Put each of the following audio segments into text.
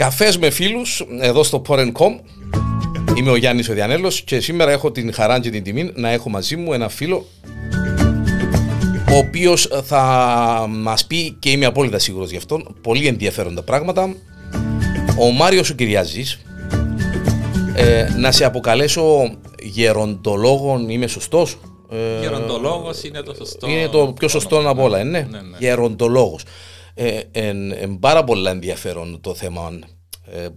Καφές με φίλους εδώ στο Porencom. Είμαι ο Γιάννης ο Διανέλος και σήμερα έχω την χαρά και την τιμή να έχω μαζί μου ένα φίλο ο οποίος θα μας πει και είμαι απόλυτα σίγουρος γι' αυτό πολύ ενδιαφέροντα πράγματα. Ο Μάριος ο Κυριάζης, ε, να σε αποκαλέσω γεροντολόγων, είμαι σωστός; Ε, Γεροντολόγος είναι το σωστό. Είναι το πιο σωστό από όλα, ναι. ναι, ναι. Γεροντολόγος. Ε, εν, πάρα πολύ ενδιαφέρον το θέμα ε,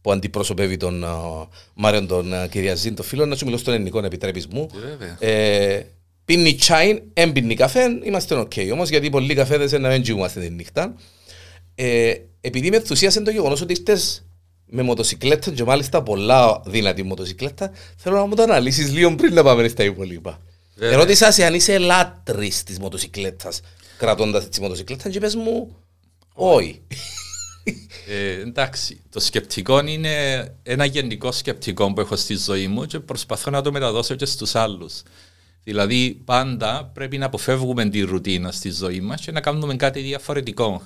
που αντιπροσωπεύει τον uh, Μάριον τον uh, Κυριαζήν, το φίλο, να σου μιλώ στον ελληνικό, επιτρέπεις μου. Ε, πίνει τσάιν, εν πίνει καφέ, είμαστε οκ. Okay. Όμως γιατί πολλοί καφέδες να μην τζοιμούμαστε τη νύχτα. Ε, επειδή με ενθουσίασε το γεγονός ότι είστε με μοτοσυκλέτα και μάλιστα πολλά δυνατή μοτοσυκλέτα, θέλω να μου το αναλύσεις λίγο πριν να πάμε στα υπόλοιπα. Ερώτησα σε αν είσαι λάτρης της μοτοσυκλέτας κρατώντας τη μοτοσυκλέτα και πες μου όχι. Ε, εντάξει, το σκεπτικό είναι ένα γενικό σκεπτικό που έχω στη ζωή μου και προσπαθώ να το μεταδώσω και στους άλλους. Δηλαδή πάντα πρέπει να αποφεύγουμε τη ρουτίνα στη ζωή μας και να κάνουμε κάτι διαφορετικό.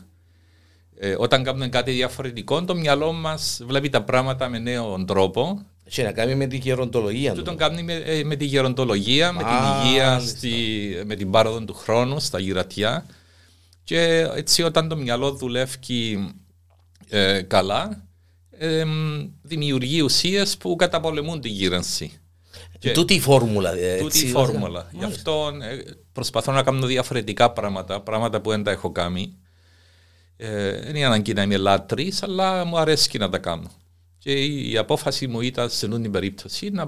Ε, όταν κάνουμε κάτι διαφορετικό, το μυαλό μας βλέπει τα πράγματα με νέο τρόπο. Και να κάνει με τη γεροντολογία. Του τον κάνει με, ε, με τη γεροντολογία, με την υγεία, στη, με την πάροδο του χρόνου, στα γυρατιά. Και έτσι όταν το μυαλό δουλεύει ε, καλά, ε, δημιουργεί ουσίες που καταπολεμούν τη γύρανση. Τούτη η φόρμουλα. Έτσι, τούτη η φόρμουλα. Γι' αυτό ε, προσπαθώ να κάνω διαφορετικά πράγματα, πράγματα που δεν τα έχω κάνει. Ε, δεν είναι αναγκή να είμαι λάτρης, αλλά μου αρέσει να τα κάνω. Και η απόφαση μου ήταν σε αυτή την περίπτωση να,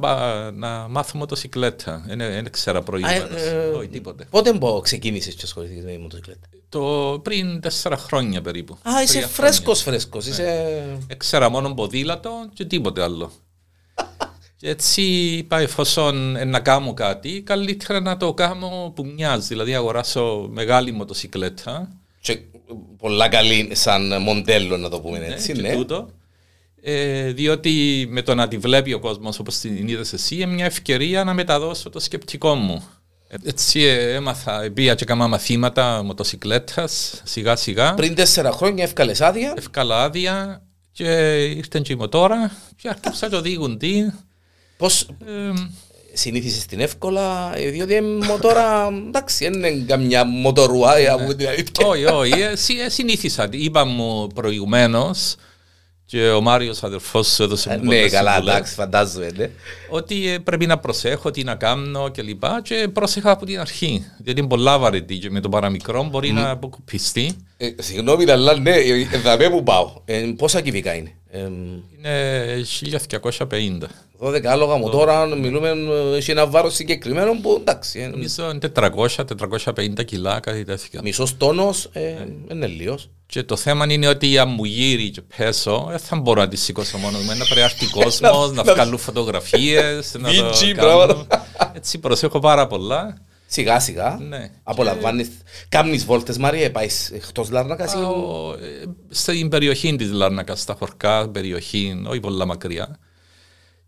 να μάθω μοτοσυκλέτα. Δεν ξέρα προηγούμενο. Ε, Όχι τίποτε. Πότε μπω, ξεκίνησες και ασχολήθηκε με μοτοσυκλέτα; Το πριν τέσσερα χρόνια περίπου. Α, είσαι φρέσκος φρέσκος. Ναι. Είσαι... Έξερα μόνο ποδήλατο και τίποτε άλλο. και έτσι είπα, εφόσον να κάνω κάτι, καλύτερα να το κάνω που μοιάζει. Δηλαδή, αγοράσω μεγάλη μοτοσυκλέτα. Και πολλά καλή σαν μοντέλο, να το πούμε ναι, έτσι. Ναι, ναι. Τούτο. Ε, διότι με το να τη βλέπει ο κόσμος όπως την είδες εσύ, είναι μια ευκαιρία να μεταδώσω το σκεπτικό μου. Έτσι ε, έμαθα, πήγα και κάμα μαθήματα μοτοσυκλέτας σιγά σιγά. Πριν τέσσερα χρόνια εύκαλε άδεια. Εύκαλα άδεια και ήρθε και η μοτόρα και άρχισα το τι. Πώς. Ε, συνήθισες την εύκολα, διότι μοτόρα, εντάξει, δεν είναι καμιά μοτορουά από την αλήθεια. Όχι, όχι, συνήθισα. Είπα μου προηγουμένως και ο Μάριος, αδερφός σου, έδωσε μου Ναι, καλά, εντάξει, φαντάζομαι. Ναι. Ότι ε, πρέπει να προσέχω τι να κάνω και λοιπά. Και πρόσεχα από την αρχή. Διότι είναι πολλά βαρετή και με το παραμικρό μπορεί να αποκοπιστεί. Ε, συγγνώμη, αλλά ναι, εδώ που πάω. Ε, πόσα κυβικά είναι; Είναι 1250. 12 άλογα μου τώρα μιλούμε, έχει ένα βάρος συγκεκριμένο που εντάξει. Νομίζω είναι 400-450 κιλά, κάτι τέτοιο. Μισός τόνος ε, είναι λίγο. Και το θέμα είναι ότι αν μου γύρει και πέσω, δεν θα μπορώ να τη σηκώσω μόνος μου. Να πρέπει να έρθει κόσμο, να βγάλω φωτογραφίες. να το Έτσι προσέχω πάρα πολλά. Σιγά σιγά. Ναι. Απολαμβάνεις. Κάμνει βόλτες, Μαρία, πάεις εκτός Λάρνακας. Ε, στην περιοχή της Λάρνακας, στα χωρικά περιοχή, όχι πολλά μακριά.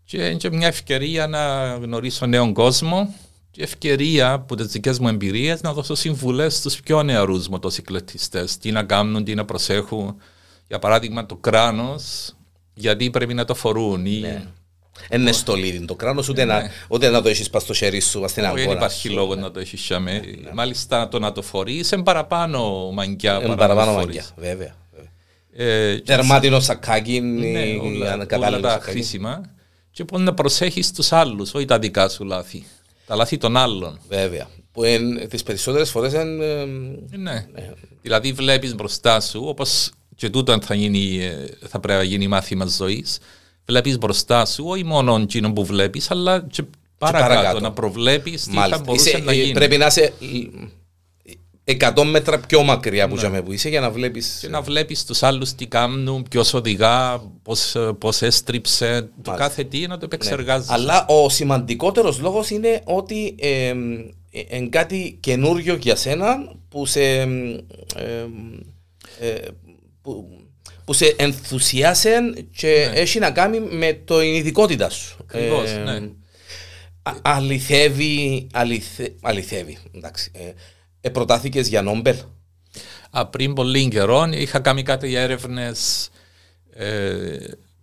Και είναι και μια ευκαιρία να γνωρίσω νέον κόσμο και ευκαιρία από τις δικές μου εμπειρίες να δώσω συμβουλές στους πιο νεαρούς μοτοσυκλετιστές. Τι να κάνουν, τι να προσέχουν. Για παράδειγμα, το κράνος, γιατί πρέπει να το φορούν. Ή... Ναι. Είναι στολίδι το κράνος, ούτε, ναι. να, ούτε να το έχεις πας στο χέρι σου, στην αγορά. Δεν υπάρχει λόγος να το έχεις σιαμέ. Ναι. Μάλιστα το να το φορείς είναι παραπάνω μαγκιά. Είναι παραπάνω μαγκιά, βέβαια. Ε, Δερμάτινο σακάκι, ναι, όλα, όλα τα χρήσιμα. Και πώ να προσέχεις τους άλλους, όχι τα δικά σου λάθη τα λάθη των άλλων. Βέβαια. Που τις περισσότερες φορές. Ε, ναι. ναι. Δηλαδή βλέπεις μπροστά σου, όπως και τούτο θα, γίνει, ε, θα πρέπει να γίνει μάθημα ζωής, βλέπεις μπροστά σου όχι μόνο εκείνο που βλέπεις, αλλά και παρακάτω, και παρακάτω. να προβλέπεις τι θα μπορούσε Είσαι, να γίνει. Πρέπει να είσαι 100 μέτρα πιο μακριά που, ναι. που είσαι για να βλέπεις. Και να βλέπεις τους άλλους τι κάνουν, ποιος οδηγά, πώς έστριψε. Το κάθε τι να το επεξεργάζει. Ναι. Αλλά ο σημαντικότερος λόγος είναι ότι ε, είναι κάτι καινούριο για σένα που σε. Ε, που, που σε ενθουσιάσε και ναι. έχει να κάνει με το ειδικότητα σου. Ακριβώς, ε, ναι. αληθεύει, αληθε, αληθεύει, εντάξει. Ε, ε, προτάθηκες για Νόμπελ. Α, πριν πολύ καιρό είχα κάνει κάτι έρευνες ε,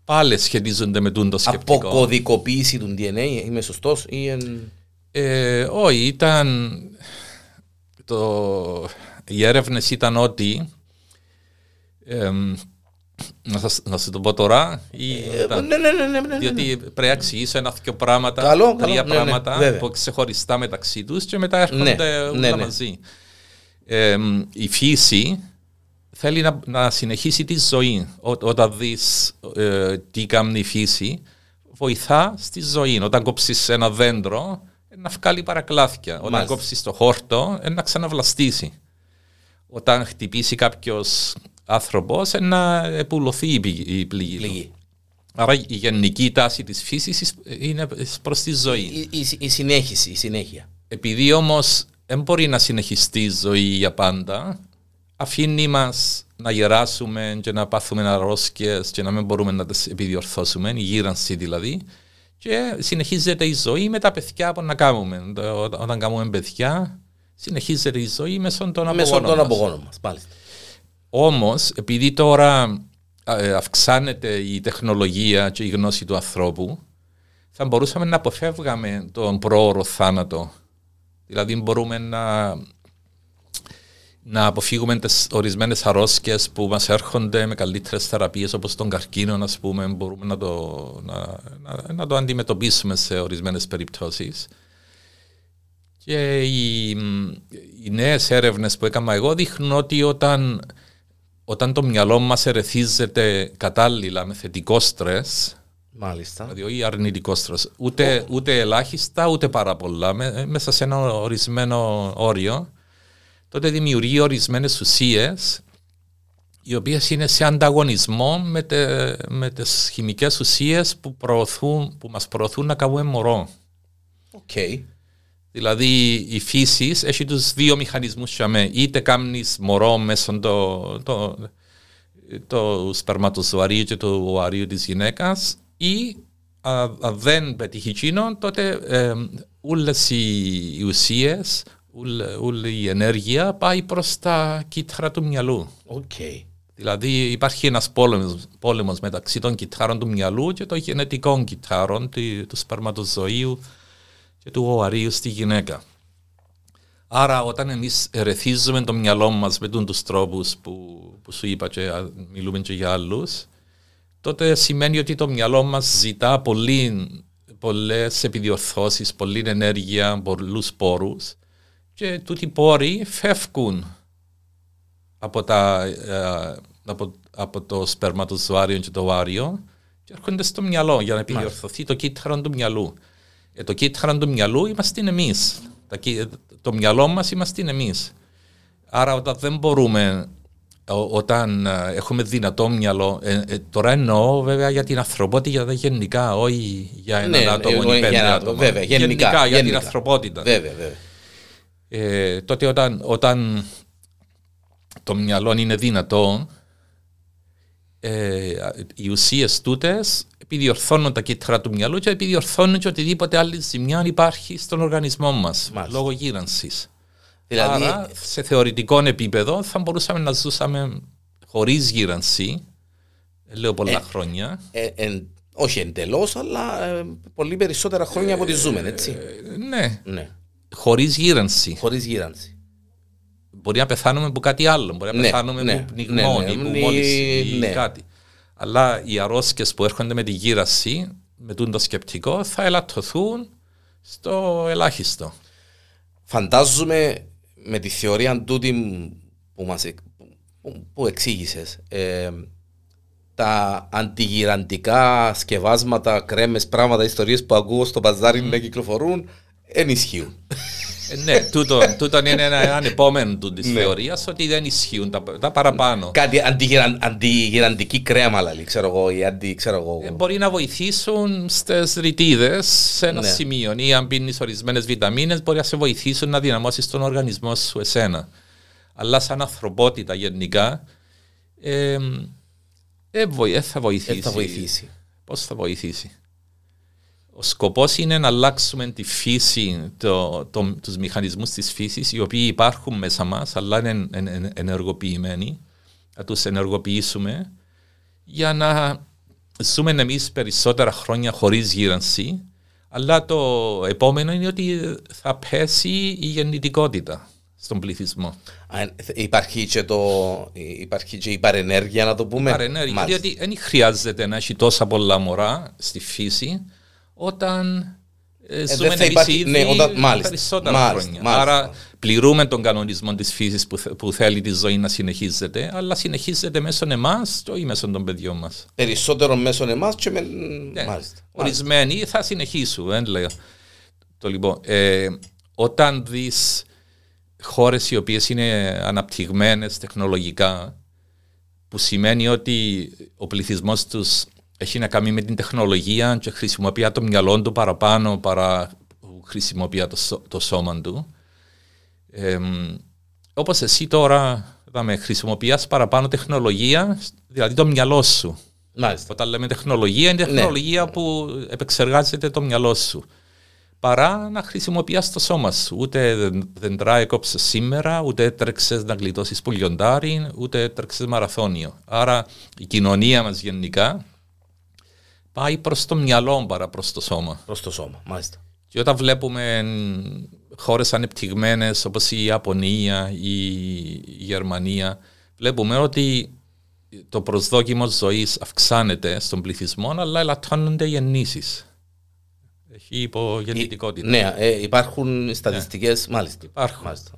πάλι σχετίζονται με το σκεπτικό. Αποκωδικοποίηση του DNA, είμαι σωστός ή εν... ε, Όχι, ήταν. Το, οι έρευνες ήταν ότι. Ε, να, σας, να σου το πω τώρα. Ή ε, ναι, ναι, ναι, ναι, ναι, Διότι πρέπει να εξηγήσω ένα-δύο πράγματα, καλό, τρία καλό, ναι, πράγματα ναι, που ξεχωριστά μεταξύ τους και μετά έρχονται Ναι, όλα ναι, ναι. μαζί. Ε, η φύση θέλει να, να συνεχίσει τη ζωή. Ό, όταν δεις ε, τι κάνει η φύση, βοηθά στη ζωή. Όταν κόψεις ένα δέντρο, ε, να βγάλει παρακλάθια. Όταν Μάλιστα. κόψεις το χόρτο, ε, να ξαναβλαστήσει. Όταν χτυπήσει κάποιος άνθρωπος, ε, να επουλωθεί η, πη- η πληγή. του. Λίγη. Άρα η γενική τάση της φύσης είναι προς τη ζωή. Η, η, η συνέχιση, η συνέχεια. Επειδή όμως δεν μπορεί να συνεχιστεί η ζωή για πάντα, αφήνει μας να γεράσουμε και να πάθουμε αρρώσκες και να μην μπορούμε να τις επιδιορθώσουμε, η γύρανση δηλαδή, και συνεχίζεται η ζωή με τα παιδιά που να κάνουμε. Το- Όταν κάνουμε παιδιά, συνεχίζεται η ζωή μέσω των Μέσω απογόνων των μας. απογόνων μας. Μάλιστα. Όμως, επειδή τώρα ε, αυξάνεται η τεχνολογία και η γνώση του ανθρώπου, θα μπορούσαμε να αποφεύγαμε τον πρόωρο θάνατο. Δηλαδή μπορούμε να, να αποφύγουμε τις ορισμένες αρρώσκες που μας έρχονται με καλύτερες θεραπείες όπως τον καρκίνο, ας πούμε, μπορούμε να το, να, να, να το αντιμετωπίσουμε σε ορισμένες περιπτώσεις. Και οι, οι νέες έρευνες που έκανα εγώ δείχνουν ότι όταν, όταν το μυαλό μας ερεθίζεται κατάλληλα με θετικό στρες, Μάλιστα. δηλαδή όχι αρνητικό στρες, ούτε, ούτε ελάχιστα ούτε πάρα πολλά, με- μέσα σε ένα ορισμένο όριο, τότε δημιουργεί ορισμένες ουσίες οι οποίες είναι σε ανταγωνισμό με, τε, με τις χημικές ουσίες που, προωθούν, που μας προωθούν να κάνουμε μωρό. Οκ. Δηλαδή η φύση έχει τους δύο μηχανισμούς για μέ. Είτε κάνεις μωρό μέσω το, το, το σπερματοζωαρίου και του οαρίου της γυναίκας ή α, αν δεν πετύχει εκείνο, τότε ε, όλες οι, οι ουσίες, όλη, όλη η ενέργεια πάει προς τα κύτταρα του μυαλού. Οκ. Δηλαδή υπάρχει ένας πόλεμος, πόλεμος μεταξύ των κυττάρων του μυαλού και των γενετικών κυττάρων του, του σπερματοζωίου και του ωαρίου στη γυναίκα. Άρα όταν εμείς ερεθίζουμε το μυαλό μας με τους τρόπους που, που σου είπα και α, μιλούμε και για άλλους, τότε σημαίνει ότι το μυαλό μας ζητά πολύ, πολλές επιδιορθώσεις, πολλή ενέργεια, πολλούς πόρους και τούτοι πόροι φεύγουν από, τα, ε, από, από το σπερματοζωάριο και το οάριο και έρχονται στο μυαλό για να επιδιορθωθεί το κύτταρο του μυαλού. Ε, το κύτταρο του μυαλού είμαστε εμείς. Το μυαλό μας είμαστε εμείς. Άρα όταν δεν μπορούμε, ο- όταν ε, έχουμε δυνατό μυαλό, ε, ε, τώρα εννοώ βέβαια για την ανθρωπότητα γενικά, όχι για έναν Ναι, άτομο ναι, ή πέντε για ένα άτομα. άτομο, βέβαια, γενικά, για την γενικά. ανθρωπότητα. Βέβαια, βέβαια. Ε, τότε όταν, όταν το μυαλό είναι δυνατό, ε, οι ουσίες τούτες επιδιορθώνουν τα κύτταρα του μυαλού και επιδιορθώνουν και οτιδήποτε άλλη ζημιά υπάρχει στον οργανισμό μας Μάλιστα. λόγω γύρανσης. Δηλαδή, Άρα, σε θεωρητικό επίπεδο θα μπορούσαμε να ζούσαμε χωρίς γύρανση, λέω πολλά χρόνια. ε, εν- όχι εντελώς, αλλά ε, πολύ περισσότερα χρόνια από ό,τι ζούμε, έτσι. Ε, ναι, ναι. χωρίς γύρανση. Χωρίς γύρανση. Μπορεί να πεθάνουμε από κάτι άλλο. Μπορεί να Ναι, πεθάνουμε ναι, από πνιγμό ναι, ναι, ή από ναι, μόλυνση ή ναι. κάτι. Αλλά οι αρρώσκες που έρχονται με τη γύραση, με τούν το σκεπτικό, θα ελαττωθούν στο ελάχιστο. Φαντάζομαι με τη θεωρία τούτη που, μας, εκ- που, που εξήγησες, ε, τα αντιγυραντικά σκευάσματα, κρέμες, πράγματα, ιστορίες που ακούω στο παζάρι να κυκλοφορούν, ενισχύουν. Ε, ναι, τούτο, τούτο είναι ένα, ένα επόμενο του της Ναι. θεωρίας ότι δεν ισχύουν τα, τα παραπάνω. Κάτι αντιγυραν, αντιγυραντική κρέμα, δηλαδή, ξέρω εγώ, ή αντι, ξέρω εγώ. Ε, μπορεί να βοηθήσουν στις ρητίδες σε ένα Ναι. σημείο ή αν πίνεις ορισμένες βιταμίνες, μπορεί να σε βοηθήσουν να δυναμώσεις τον οργανισμό σου εσένα. Αλλά σαν ανθρωπότητα γενικά, ε, ε, βοη- ε, θα βοηθήσει. Ε, θα βοηθήσει. Πώς θα βοηθήσει. Ο σκοπός είναι να αλλάξουμε τη φύση, το, το, τους μηχανισμούς της φύσης, οι οποίοι υπάρχουν μέσα μας, αλλά είναι εν- εν- εν- ενεργοποιημένοι, να τους ενεργοποιήσουμε για να ζούμε εμείς περισσότερα χρόνια χωρίς γύρανση. Αλλά το επόμενο είναι ότι θα πέσει η γεννητικότητα στον πληθυσμό. Υπάρχει και, το, υπάρχει και η παρενέργεια, να το πούμε; Παρενέργεια, Μάλιστα. διότι δεν χρειάζεται να έχει τόσα πολλά μωρά στη φύση όταν ε, ζούμε εμείς υπάρχει, ήδη ναι, όταν, μάλιστα, περισσότερα μάλιστα, χρόνια. Μάλιστα. Άρα πληρούμε τον κανονισμό της φύσης που, που θέλει τη ζωή να συνεχίζεται, αλλά συνεχίζεται μέσω εμάς και όχι μέσω των παιδιών μας. Περισσότερο μέσω εμάς και με... Ναι. Μάλιστα. Ορισμένοι θα συνεχίσουν, δεν λέω. Το λοιπόν, ε, όταν δεις χώρες οι οποίες είναι αναπτυγμένες τεχνολογικά, που σημαίνει ότι ο πληθυσμός τους έχει να κάνει με την τεχνολογία και χρησιμοποιεί το μυαλό του παραπάνω παρά χρησιμοποιεί το, το σώμα του. Ε, όπως εσύ τώρα με χρησιμοποιείς παραπάνω τεχνολογία, δηλαδή το μυαλό σου. Μάλιστα. Όταν λέμε τεχνολογία, είναι ναι. τεχνολογία ναι. που επεξεργάζεται το μυαλό σου. Παρά να χρησιμοποιεί το σώμα σου. Ούτε δεν τράκοψε σήμερα, ούτε έτρεξες να γλιτώσεις πουλιοντάρι, ούτε έτρεξες μαραθώνιο. Άρα η κοινωνία μας γενικά πάει προς το μυαλό παρά προς το σώμα. Προς το σώμα, μάλιστα. Και όταν βλέπουμε χώρες ανεπτυγμένες όπως η Ιαπωνία ή η Γερμανία, βλέπουμε ότι το προσδόκιμο ζωής αυξάνεται στον πληθυσμό, αλλά ελαττώνονται οι γεννήσει. Έχει υπογεννητικότητα. Ναι, ε, υπάρχουν στατιστικές, ναι. μάλιστα. Υπάρχουν. Μάλιστα.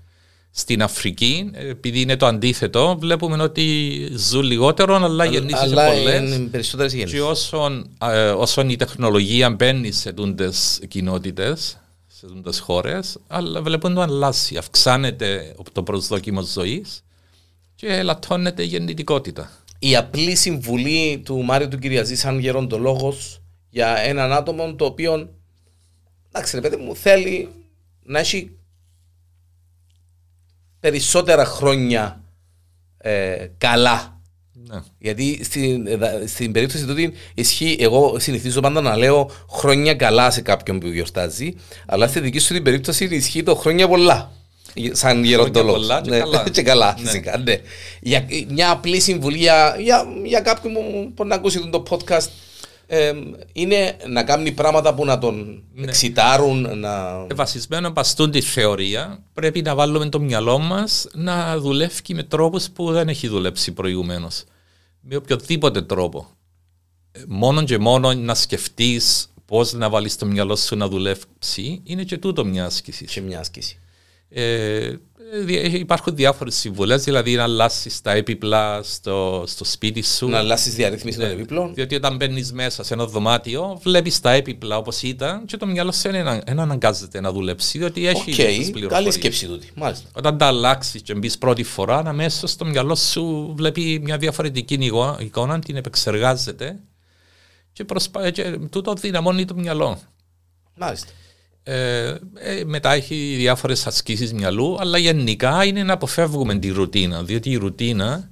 Στην Αφρική, επειδή είναι το αντίθετο, βλέπουμε ότι ζουν λιγότερο, αλλά γεννήσει πολλές. Και όσον, ε, όσον η τεχνολογία μπαίνει σε τούντες κοινότητες, σε τούντες χώρες, αλλά βλέπουμε το αλλάζει. Αυξάνεται το προσδόκιμο ζωής και ελαττώνεται η γεννητικότητα. Η απλή συμβουλή του Μάριου του Κυριαζή, σαν γεροντολόγο, για έναν άτομο το οποίο. Εντάξει, ρε παιδί μου, θέλει να έχει περισσότερα χρόνια ε, καλά. Ναι. Γιατί στην, στην περίπτωση του ισχύει, εγώ συνηθίζω πάντα να λέω χρόνια καλά σε κάποιον που γιορτάζει, αλλά στη δική σου την περίπτωση ισχύει το χρόνια πολλά. Σαν γεροντολόγος. Πολλά και ναι, καλά. και καλά, ναι. φυσικά. Ναι. Για, μια απλή συμβουλή για, για, για κάποιον που μπορεί να ακούσει το podcast είναι να κάνει πράγματα που να τον ναι. εξητάρουν. Να... Ε, βασισμένο παστούν τη θεωρία, πρέπει να βάλουμε το μυαλό μας να δουλεύει με τρόπους που δεν έχει δουλέψει προηγουμένως. Με οποιοδήποτε τρόπο. Ε, μόνο και μόνο να σκεφτείς πώς να βάλεις το μυαλό σου να δουλέψει, είναι και τούτο μια άσκηση. Και μια άσκηση. Ε, υπάρχουν διάφορες συμβουλές, δηλαδή να αλλάσεις τα έπιπλα στο, στο σπίτι σου. Να αλλάσεις διαρρύθμιση των ναι. έπιπλων. Διότι όταν μπαίνεις μέσα σε ένα δωμάτιο, βλέπεις τα έπιπλα όπως ήταν και το μυαλό σου δεν αναγκάζεται να δουλέψει. Διότι έχει okay. Καλή σκέψη τούτη. Μάλιστα. Όταν τα αλλάξεις και μπεις πρώτη φορά, αμέσω το μυαλό σου βλέπει μια διαφορετική εικόνα, την επεξεργάζεται και, προσπά... και τούτο δυναμώνει το μυαλό. Μάλιστα. Ε, ε, μετά έχει διάφορες ασκήσεις μυαλού, αλλά γενικά είναι να αποφεύγουμε τη ρουτίνα. Διότι η ρουτίνα.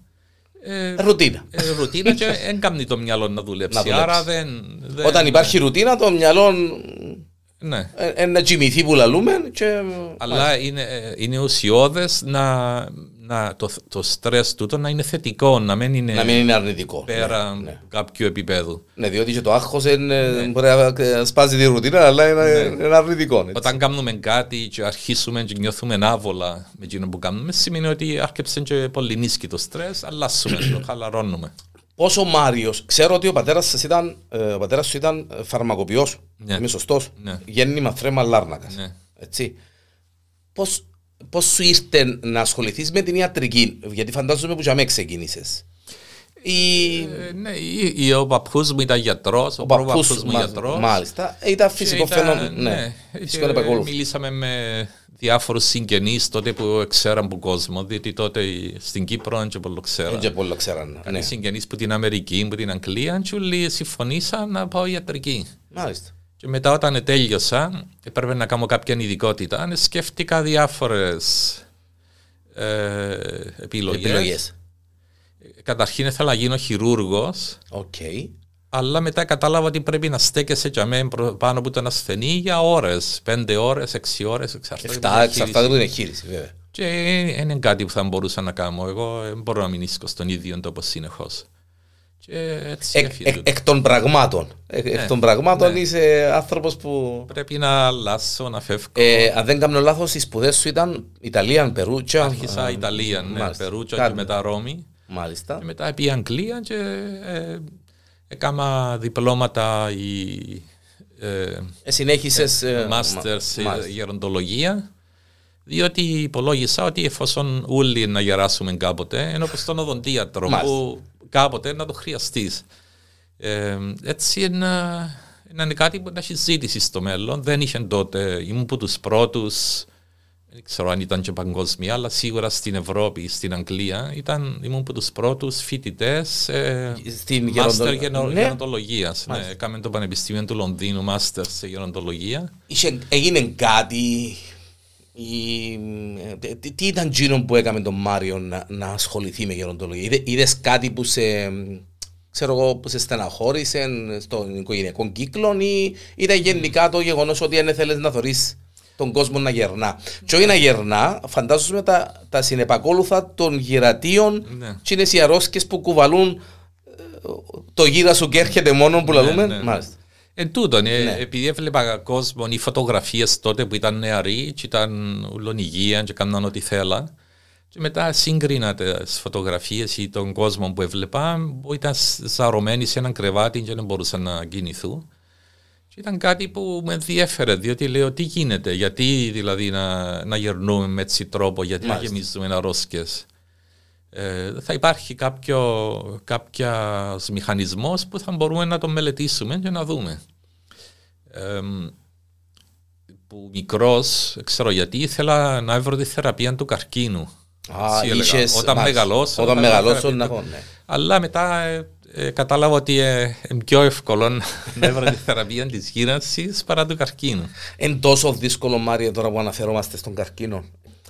Ε, ρουτίνα. Ε, ρουτίνα και δεν κάνει το μυαλό να δουλέψει. Να Άρα δεν, δεν, Όταν υπάρχει ρουτίνα, το μυαλό. Ναι. Ε, να τσιμηθεί που λαλούμε. Και... Αλλά είναι, ε, είναι ουσιώδες να να, το, το στρες τούτο να είναι θετικό, να μην είναι, να μην είναι αρνητικό. Πέρα ναι, ναι. κάποιου επίπεδου. Ναι, διότι και το άγχος είναι, ναι. μπορεί να σπάζει τη ρουτίνα, αλλά είναι, ναι. είναι αρνητικό. Έτσι. Όταν κάνουμε κάτι και αρχίσουμε και νιώθουμε άβολα με εκείνο που κάνουμε, σημαίνει ότι άρχισε και πολύ νίσκει το στρες, αλλάσουμε το, χαλαρώνουμε. Πόσο Μάριος, ξέρω ότι ο πατέρας ήταν, ε, ο πατέρας σου ήταν φαρμακοποιός. Ναι. Είμαι σωστός. Ναι. Γέννημα θρέμα Λάρνακας. Ναι. Έτσι. Πώς πώς σου ήρθε να ασχοληθείς με την ιατρική, γιατί φαντάζομαι που για μένα ξεκίνησες. Η... Ε, ναι, η, η, ο παππούς μου ήταν γιατρός, ο, ο παππούς μου γιατρός. Μάλιστα, ήταν φυσικό φαινόμενο. Ναι, ναι. Φυσικό μιλήσαμε με διάφορους συγγενείς τότε που ξέραν από κόσμο, διότι τότε στην Κύπρο δεν πολύ ξέραν. Δεν πολύ ξέραν. Ναι. Συγγενείς που την Αμερική, που την Αγγλία, και όλοι συμφωνήσαν να πάω ιατρική. Μάλιστα. Και μετά όταν τέλειωσα, έπρεπε να κάνω κάποια ειδικότητα, σκέφτηκα διάφορες ε, επιλογές. επιλογές. Καταρχήν ήθελα να γίνω χειρούργος. Okay. Αλλά μετά κατάλαβα ότι πρέπει να στέκεσαι για μένα πάνω από τον ασθενή για ώρες. Πέντε ώρες, έξι ώρες, εξαρτάται. Εξαρτάται από την εγχείρηση, βέβαια. Και είναι κάτι που θα μπορούσα να κάνω. Εγώ δεν μπορώ να μην στον ίδιο τόπο συνεχώς. Και έτσι εκ, εκ, εκ των πραγμάτων. Εκ, εκ των πραγμάτων ναι. είσαι άνθρωπος που. Πρέπει να αλλάσω, να φεύγω. Ε, αν δεν κάνω λάθος, οι σπουδές σου ήταν Ιταλία, Περούτσα. Άρχισα Ιταλία, ναι, μάλιστα. Περούτσα Κάτι. και μετά Ρώμη. Μάλιστα. Και μετά πήγα Αγγλία και ε, έκανα διπλώματα ή ε, Ε, Συνέχισες. μάστερ σε γεροντολογία διότι υπολόγισα ότι εφόσον όλοι να γεράσουμε κάποτε ενώ πως τον οδοντίατρο Μάλιστα. που κάποτε να το χρειαστείς. Ε, έτσι είναι, είναι κάτι που να έχεις ζήτηση στο μέλλον. Δεν είχε τότε, ήμουν από τους πρώτους δεν ξέρω αν ήταν και παγκόσμια, αλλά σίγουρα στην Ευρώπη, στην Αγγλία, ήταν, ήμουν από τους πρώτους φοιτητές ε, Στην μάστερ γεροντο- γερο- Ναι. γεροντολογίας. Ναι, έκαμε το Πανεπιστήμιο του Λονδίνου μάστερ σε γεροντολογία. Είχε, έγινε κάτι. Ή, ε, τι, τι ήταν εκείνο που έκαμε τον Μάριο να, να ασχοληθεί με γεροντολογία; Είδε, είδες κάτι που σε, ξέρω εγώ, που σε στεναχώρησε στον οικογενειακό κύκλο ή ήταν γενικά το γεγονός ότι δεν θέλεις να θωρείς τον κόσμο να γερνά; Και όχι να γερνά, φαντάζομαι τα, τα συνεπακόλουθα των γυρατείων Ναι. και είναι οι αρρώσκες που κουβαλούν ε, το γύρα σου και έρχεται μόνο που λαλούμε. ναι, ναι. Μάλιστα. Εν τούτον, ε, Ναι. επειδή έβλεπα κόσμο οι φωτογραφίες τότε που ήταν νεαροί, και ήταν ούλον υγεία και κάναν ό,τι θέλα. Και μετά σύγκρινα τις φωτογραφίες ή τον κόσμο που έβλεπα, που ήταν ζαρωμένοι σε έναν κρεβάτι και δεν μπορούσαν να κινηθούν. Και ήταν κάτι που με ενδιέφερε, διότι λέω τι γίνεται, γιατί δηλαδή να, να γερνούμε με έτσι τρόπο, γιατί Μάλιστα. να γεμίζουμε αρρώσκες. Ε, θα υπάρχει κάποιο κάποιος μηχανισμός που θα μπορούμε να το μελετήσουμε και να δούμε. Ε, που μικρός, ξέρω γιατί, ήθελα να βρω τη θεραπεία του καρκίνου. Α, Έτσι έλεγα. είχες- όταν μάλιστα. μεγαλώσω. Όταν θα μεγαλώσω, θεραπεία να του- έχω, ναι. Αλλά μετά ε, ε, κατάλαβα ότι ε, είναι πιο εύκολο να- να βρω τη θεραπεία της γύρανσης παρά του καρκίνου. Είναι τόσο δύσκολο, Μάρια, τώρα που αναφερόμαστε στον καρκίνο.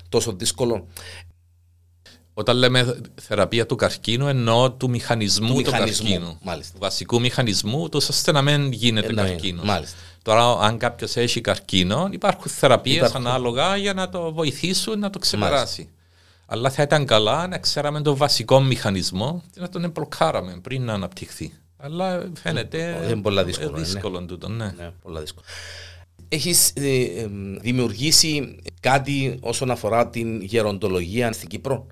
Τόσο δύσκολο. Όταν λέμε θεραπεία του καρκίνου, εννοώ του μηχανισμού του, μηχανισμού, καρκίνου. μάλιστα. Του βασικού μηχανισμού, τόσο ώστε να μην γίνεται Ε, να μην- καρκίνος. μάλιστα. Τώρα, αν κάποιος έχει καρκίνο, υπάρχουν θεραπείες Υπάρχουν. ανάλογα για να το βοηθήσουν να το ξεπεράσει. Αλλά θα ήταν καλά να ξέραμε τον βασικό μηχανισμό και να τον εμπλοκάραμε πριν να αναπτυχθεί. Αλλά φαίνεται είναι πολλά δύσκολο, ε, ναι. δύσκολο τούτο, ναι. Ναι, πολλά δύσκολο. Έχεις ε, ε, δημιουργήσει κάτι όσον αφορά την γεροντολογία στην Κύπρο;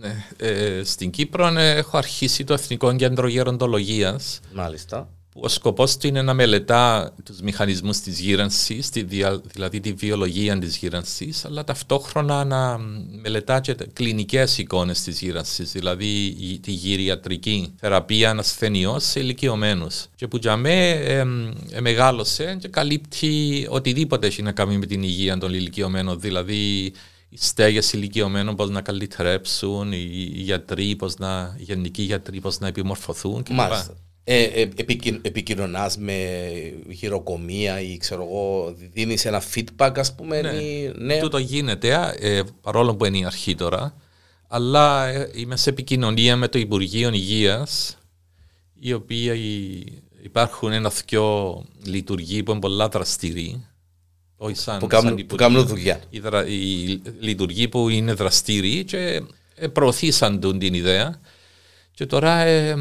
Ναι. Ε, στην Κύπρο ε, έχω αρχίσει το Εθνικό Κέντρο Γεροντολογίας Μάλιστα. που ο σκοπός του είναι να μελετά τους μηχανισμούς της γύρανσης, τη δια- δηλαδή τη βιολογία της γύρανσης, αλλά ταυτόχρονα να μελετά και τα κλινικές εικόνες της γύρανσης, δηλαδή η- τη γυριατρική θεραπεία ασθενειών σε ηλικιωμένους. Και που για μέ ε, ε, μεγάλωσε και καλύπτει οτιδήποτε έχει να κάνει με την υγεία των ηλικιωμένων, δηλαδή οι στέγες ηλικιωμένων πώς να καλυτερέψουν, οι οι γιατροί, πώς να, οι γενικοί γιατροί πώς να επιμορφωθούν κλπ. Μάλιστα. Ε, ε, επικοι, επικοινωνάς με χειροκομεία ή ξέρω εγώ, δίνεις ένα feedback ας πούμε. Ναι. ή- ναι. Τούτο γίνεται, ε, παρόλο που είναι η αρχή τώρα, αλλά ε, είμαι σε επικοινωνία με το Υπουργείο Υγείας, οι οποίοι υπάρχουν ένα δυο λειτουργοί που είναι πολλά δραστηροί, όχι σαν, Που κάνουν- σαν που Υπουργείο. κάνουν δουλειά. Οι, δρα, οι λειτουργοί που είναι δραστήριοι και ε, προωθήσαν τον την ιδέα και τώρα ε,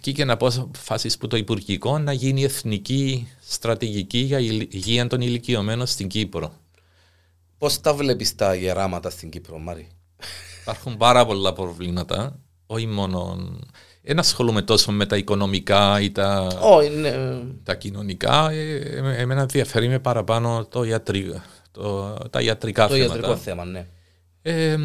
βγήκε να απόφαση που το Υπουργικό να γίνει εθνική στρατηγική για η υγεία των ηλικιωμένων στην Κύπρο. Πώς τα βλέπεις τα γεράματα στην Κύπρο, Μάρη; Υπάρχουν πάρα πολλά προβλήματα, όχι μόνο... Δεν ασχολούμαι τόσο με τα οικονομικά ή τα, Ω, είναι... τα κοινωνικά. Ε, ε, εμένα ενδιαφέρει με παραπάνω το ιατρικό, το, τα ιατρικά Το θέματα. ιατρικό θέμα, ναι. Ε,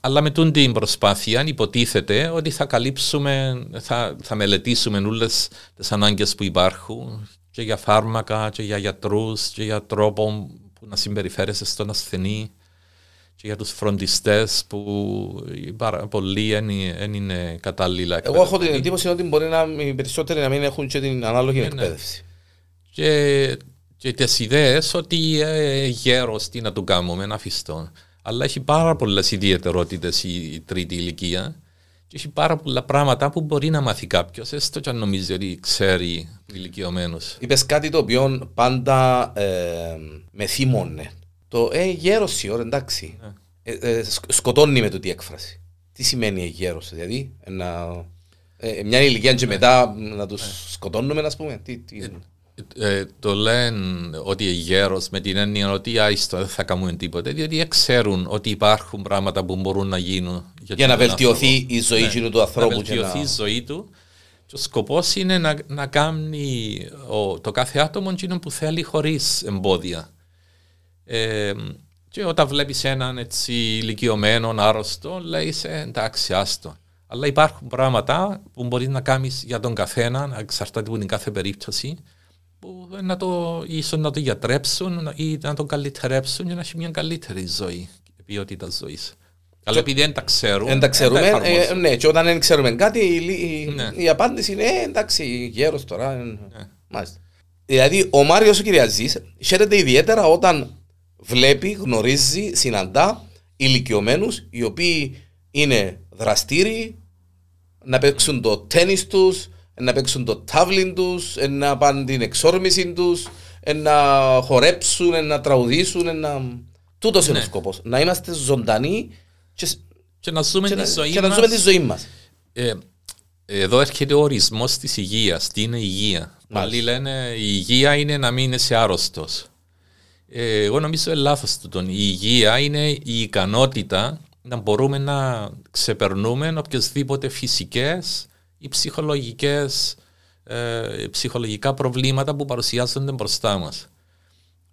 αλλά με τούν την προσπάθεια υποτίθεται ότι θα καλύψουμε, θα, θα μελετήσουμε όλες τις ανάγκες που υπάρχουν και για φάρμακα και για γιατρούς και για τρόπο που να συμπεριφέρεσαι στον ασθενή και για τους φροντιστές που οι πάρα πολλοί δεν είναι κατάλληλα Εγώ έχω την εκπαιδευμένοι. εντύπωση ότι μπορεί να, οι περισσότεροι να μην έχουν και την ανάλογη ναι. εκπαίδευση. και, και τις ιδέες ότι ε, γέρος τι να του κάνουμε, να αφιστώ. Αλλά έχει πάρα πολλές ιδιαιτερότητες η, η τρίτη ηλικία και έχει πάρα πολλά πράγματα που μπορεί να μάθει κάποιος, έστω και αν νομίζει ότι ξέρει ηλικιωμένος. Είπες κάτι το οποίο πάντα ε, με θύμωνε. Το ε, γέρος η ώρα, εντάξει. Ναι. Ε, ε, σκ- σκοτώνει με το τι έκφραση. Τι σημαίνει ε, γέρος, δηλαδή, να, Ε, μια ηλικία και μετά να τους σκοτώνουμε, ας πούμε. Τι, τι... Ε, το λένε ότι είναι γέρος με την έννοια ότι άιστο δεν θα κάνουν τίποτα, διότι ξέρουν ότι υπάρχουν πράγματα που μπορούν να γίνουν. Για, για να βελτιωθεί άνθρωπο. η ζωή ναι, του ανθρώπου. Να βελτιωθεί να... η ζωή του. Και ο σκοπός είναι να, να κάνει ο, το κάθε άτομο εκείνο που θέλει χωρίς εμπόδια. Ε, και όταν βλέπεις έναν έτσι ηλικιωμένο, άρρωστο, λέει εντάξει, άστο. Αλλά υπάρχουν πράγματα που μπορείς να κάνεις για τον καθένα, εξαρτάται από την κάθε περίπτωση, που να το, ίσως να το γιατρέψουν ή να τον καλυτερέψουν για να έχει μια καλύτερη ζωή, ποιότητα ζωής. Αλλά επειδή δεν τα ξέρουν. Δεν τα ξέρουμε, ε, ναι, και όταν δεν ξέρουμε κάτι, η, ναι. η απάντηση είναι ε, εντάξει, γέρος τώρα. Ε, ναι. Μάλιστα. Δηλαδή, ο Μάριος ο Κυριαζής χαίρεται ιδιαίτερα όταν βλέπει, γνωρίζει, συναντά ηλικιωμένους οι οποίοι είναι δραστήριοι να παίξουν το τέννη τους, να παίξουν το τάβλιν τους, να πάνε την εξόρμηση τους, να χορέψουν, να τραγουδήσουν. Να... Τούτος είναι ο ναι. σκοπός. Να είμαστε ζωντανοί και, και να ζούμε και τη ζωή και να ζούμε τη ζωή μας. Ε, εδώ έρχεται ο ορισμός της υγείας. Τι είναι υγεία; Πολλοί λένε η υγεία είναι να μην είσαι άρρωστος. Ε, εγώ νομίζω είναι λάθος του. Η υγεία είναι η ικανότητα να μπορούμε να ξεπερνούμε οποιασδήποτε φυσικές ή ψυχολογικές, ε, ψυχολογικά προβλήματα που παρουσιάζονται μπροστά μας.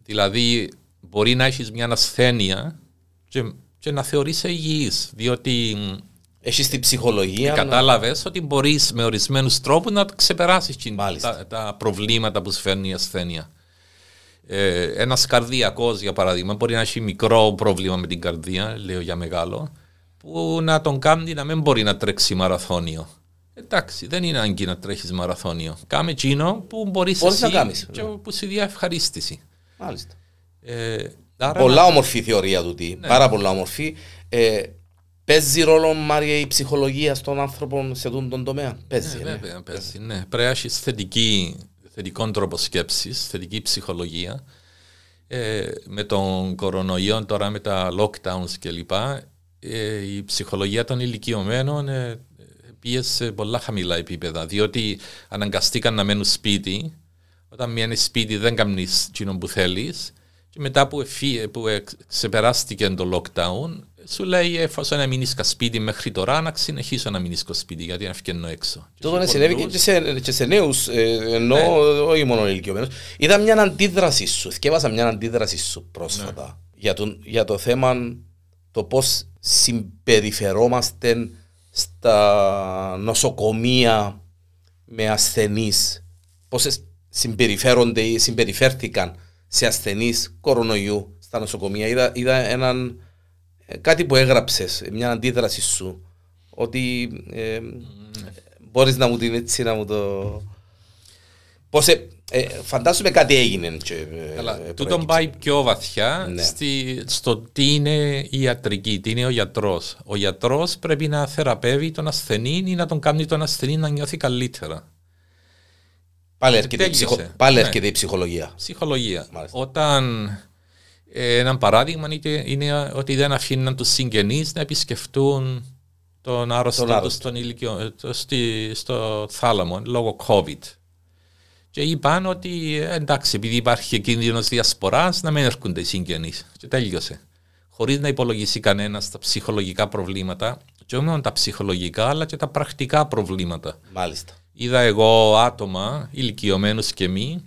Δηλαδή, μπορεί να έχεις μια ασθένεια και, και να θεωρείσαι υγιής, διότι έχεις την ψυχολογία. Κατάλαβες ότι μπορείς με ορισμένους τρόπους να ξεπεράσεις τα, τα, προβλήματα που σου φέρνει η ασθένεια. Ε, Ένας καρδιακός, για παράδειγμα, μπορεί να έχει μικρό πρόβλημα με την καρδία, λέω για μεγάλο, που να τον κάνει να μην μπορεί να τρέξει μαραθώνιο. Εντάξει, δεν είναι ανάγκη να τρέχεις μαραθώνιο. Κάμε εκείνο που μπορείς να κάνεις. Και ναι. που σου δει ευχαρίστηση. Μάλιστα. Ε, πολλά να... όμορφη θεωρία του τι. Ναι. Πάρα πολλά όμορφη. Ε, παίζει ρόλο, Μάρια, η ψυχολογία στον άνθρωπο σε αυτόν τον τομέα. Παίζει. Ναι, βέβαια, παίζει. Ναι. Πρέπει να έχεις θετική θετικό τρόπο σκέψης, θετική ψυχολογία. Ε, με τον κορονοϊό τώρα με τα lockdowns κλπ. Ε, η ψυχολογία των ηλικιωμένων ε, πίεσε σε πολλά χαμηλά επίπεδα. Διότι αναγκαστήκαν να μένουν σπίτι. Όταν μένει σπίτι δεν κάνεις εκείνο που θέλεις. Και μετά που, εφή, που ξεπεράστηκε το lockdown, σου λέει εφόσον να μείνει στο σπίτι μέχρι τώρα, να συνεχίσω να μείνει στο σπίτι γιατί να φύγω έξω. Τότε συνέβη και σε, και σε νέους, ε, ενώ ναι. όχι μόνο ηλικιωμένους. Είδα μια αντίδραση σου, θυκεύασα μια αντίδραση σου πρόσφατα ναι. για, το, για το θέμα το πώς συμπεριφερόμαστε στα νοσοκομεία με ασθενείς, πώς συμπεριφέρονται ή συμπεριφέρθηκαν σε ασθενείς κορονοϊού στα νοσοκομεία. Είδα, είδα έναν ε, κάτι που έγραψες, μια αντίδραση σου, ότι ε, μπορείς να μου την έτσι να μου το... Πώς, ε, ε, φαντάζομαι κάτι έγινε. Και, ε, Καλά, ε, τούτο πάει πιο βαθιά ναι. στη, στο τι είναι η ιατρική, τι είναι ο γιατρός. Ο γιατρός πρέπει να θεραπεύει τον ασθενή ή να τον κάνει τον ασθενή να νιώθει καλύτερα. Πάλι έρχεται, η, ψυχο... Πάλι ναι. η ψυχολογία. Ψυχολογία. Όταν ένα παράδειγμα είναι ότι δεν αφήναν τους συγγενείς να επισκεφτούν τον άρρωστο του στον ηλικιο... στο θάλαμο λόγω COVID. Και είπαν ότι εντάξει, επειδή υπάρχει κίνδυνος διασποράς, να μην έρχονται οι συγγενείς. Και τέλειωσε. Χωρίς να υπολογίσει κανένας τα ψυχολογικά προβλήματα, και όχι μόνο τα ψυχολογικά, αλλά και τα πρακτικά προβλήματα. Μάλιστα. Είδα εγώ άτομα, ηλικιωμένους και μη,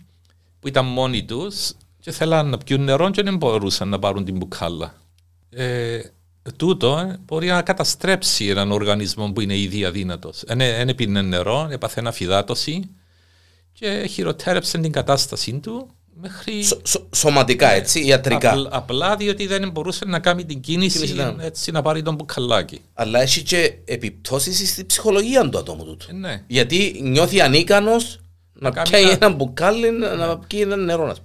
που ήταν μόνοι τους και θέλαν να πιούν νερό και δεν μπορούσαν να πάρουν την μπουκάλα. Ε, τούτο ε, μπορεί να καταστρέψει έναν οργανισμό που είναι ήδη αδύνατος. Δεν έπινε νερό, έπαθε αναφυδάτωση και χειροτέρεψε την κατάστασή του μέχρι... Σο, σο, σωματικά ναι. έτσι, ιατρικά. Απλ, απλά διότι δεν μπορούσε να κάνει την κίνηση έτσι να πάρει τον μπουκαλάκι. Αλλά έχει και επιπτώσεις στη ψυχολογία του ατόμου του. Ε, ναι. Γιατί νιώθει ανίκανος να, να πιάει ένα μπουκάλι, να, να πιει ένα νερό.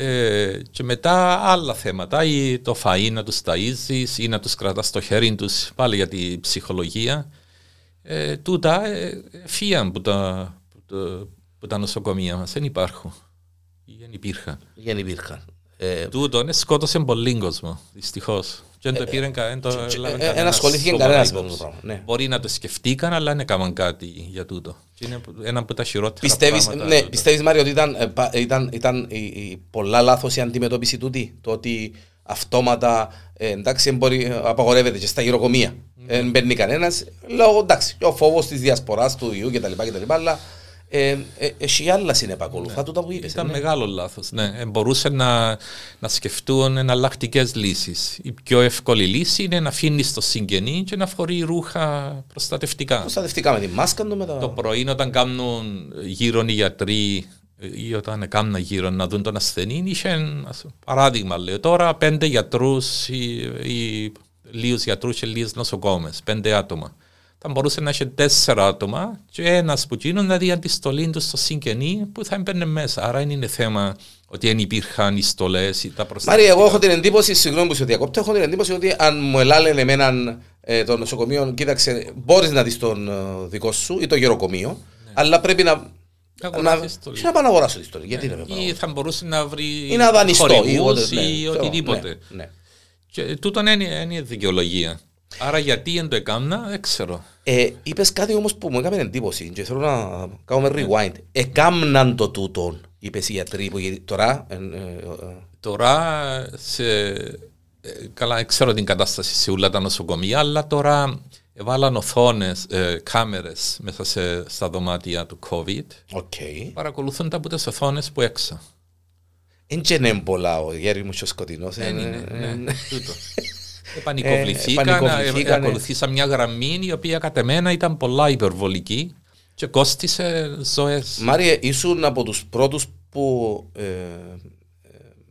Ε, και μετά άλλα θέματα, ή το φαΐ να τους ταΐζεις ή να τους κρατάς στο χέρι τους, πάλι για τη ψυχολογία. Ε, τούτα ε, φύγαν που τα, που τα, που τα νοσοκομεία μας, δεν υπάρχουν. Δεν υπήρχαν. Δεν υπήρχαν. Ε, Τούτο ναι, σκότωσε πολύ κόσμο, δυστυχώς. Και δεν το πήρε κανένας. Δεν ασχολήθηκε κανένας με το πράγμα. Ναι. Μπορεί να το σκεφτήκαν, αλλά δεν έκαναν κάτι για τούτο. Και είναι ένα από τα χειρότερα Πιστεύεις, πράγματα. ναι, τούτο. πιστεύεις Μάριο ότι ήταν, ε, πα- ήταν, ήταν η, η, πολλά λάθος η αντιμετώπιση τούτη; Το ότι αυτόματα ε, εντάξει μπορεί, ε, απαγορεύεται και στα γυροκομεία. Ναι. Δεν μπαίνει κανένας. Λόγω εντάξει, και ο φόβος της διασποράς του ιού κτλ. κτλ αλλά ε, ε, έχει άλλα συνεπακολουθά τούτα που είπες. Ήταν ναι. μεγάλο λάθος. Ναι. Ε, μπορούσε να, να σκεφτούν εναλλακτικές λύσεις. Η πιο εύκολη λύση είναι να αφήνεις το συγγενή και να φορεί ρούχα προστατευτικά. Προστατευτικά με τη μάσκα του μετά. Το πρωί όταν κάνουν γύρω οι γιατροί ή όταν έκαναν γύρω να δουν τον ασθενή, είχε ας πούμε, παράδειγμα λέω τώρα πέντε γιατρούς ή, ή λίγους γιατρούς και λίγες νοσοκόμες, πέντε άτομα. Θα μπορούσε να έχει τέσσερα άτομα και ένας που γίνουν να δει αντιστολή του στο συγγενή που θα έμπαινε μέσα. Άρα δεν είναι θέμα ότι δεν υπήρχαν οι στολές ή τα Μάρι, προστατευτικά. εγώ έχω την εντύπωση, συγγνώμη που σε διακόπτω, έχω την εντύπωση ότι αν μου ελάλενε εμέναν ε, το νοσοκομείο, κοίταξε, μπορείς να δεις τον ε, δικό σου ή το γεροκομείο, αλλά πρέπει να. Να να, αγοράσεις στολή. και να πάω να αγοράσω τη στολή. Γιατί να με πάω; Ή θα μπορούσε να βρει Ή να δανειστώ. χορηγούς ναι, ή ξέρω, οτιδήποτε. Ναι, ναι. Και τούτον είναι, είναι δικαιολογία. Άρα γιατί δεν το έκανα, δεν ξέρω. Ε, Είπες κάτι όμως που μου έκανε εντύπωση και θέλω να κάνουμε rewind. Εκάμναν το τούτο, είπες οι γιατροί που γυρι- τώρα. ε, ε, ε, Τώρα, σε, ε, καλά, δεν ξέρω την κατάσταση σε όλα τα νοσοκομεία, αλλά τώρα έβαλαν οθόνες, ε, κάμερες μέσα σε, στα δωμάτια του COVID. Οκ. Παρακολουθούν τα από τι οθόνες που έξω. Εν και είναι πολλά ο Γέρι μου και ο σκοτεινός. ε, Δεν ε, είναι, ε, ναι, τούτο. Επανικοβληθήκαν, επανικοβληθήκανε. ε, ακολουθήσαν μια γραμμή η οποία κατ' εμένα ήταν πολλά υπερβολική και κόστισε ζωές. Μάριε, ήσουν από τους πρώτους που ε, ε,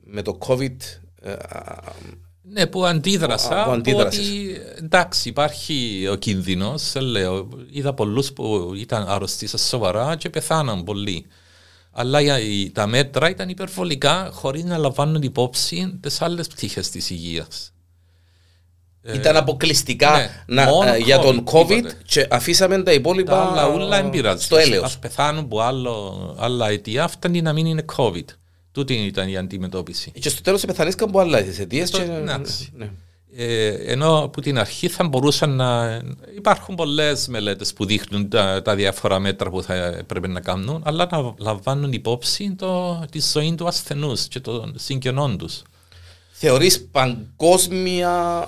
με το COVID ε, α, Ναι, που αντίδρασα. Που αντίδρασες. Ότι εντάξει, υπάρχει ο κίνδυνος. Λέω, είδα πολλούς που ήταν αρρωστοί σε σοβαρά και πεθάναν πολλοί. Αλλά για- οι- τα μέτρα ήταν υπερβολικά χωρίς να λαμβάνουν υπόψη τις άλλες πτυχές της υγείας. Ήταν αποκλειστικά ναι, να, μόνο ε, για τον COVID, COVID τίποτε. και αφήσαμε τα υπόλοιπα Τα άλλα ούλα δεν πειράζει. στο έλεος. Ας πεθάνουν από άλλο, άλλα αιτία, φτάνει να μην είναι COVID. Τούτη ήταν η αντιμετώπιση. Και στο τέλος πεθανίσκαν από άλλα αιτίες το- και... εντάξει. ναι. Ε, ενώ από την αρχή θα μπορούσαν να. Υπάρχουν πολλές μελέτες που δείχνουν τα, τα διάφορα μέτρα που θα πρέπει να κάνουν, αλλά να λαμβάνουν υπόψη το, τη ζωή του ασθενούς και των συγγενών τους. Θεωρείς παγκόσμια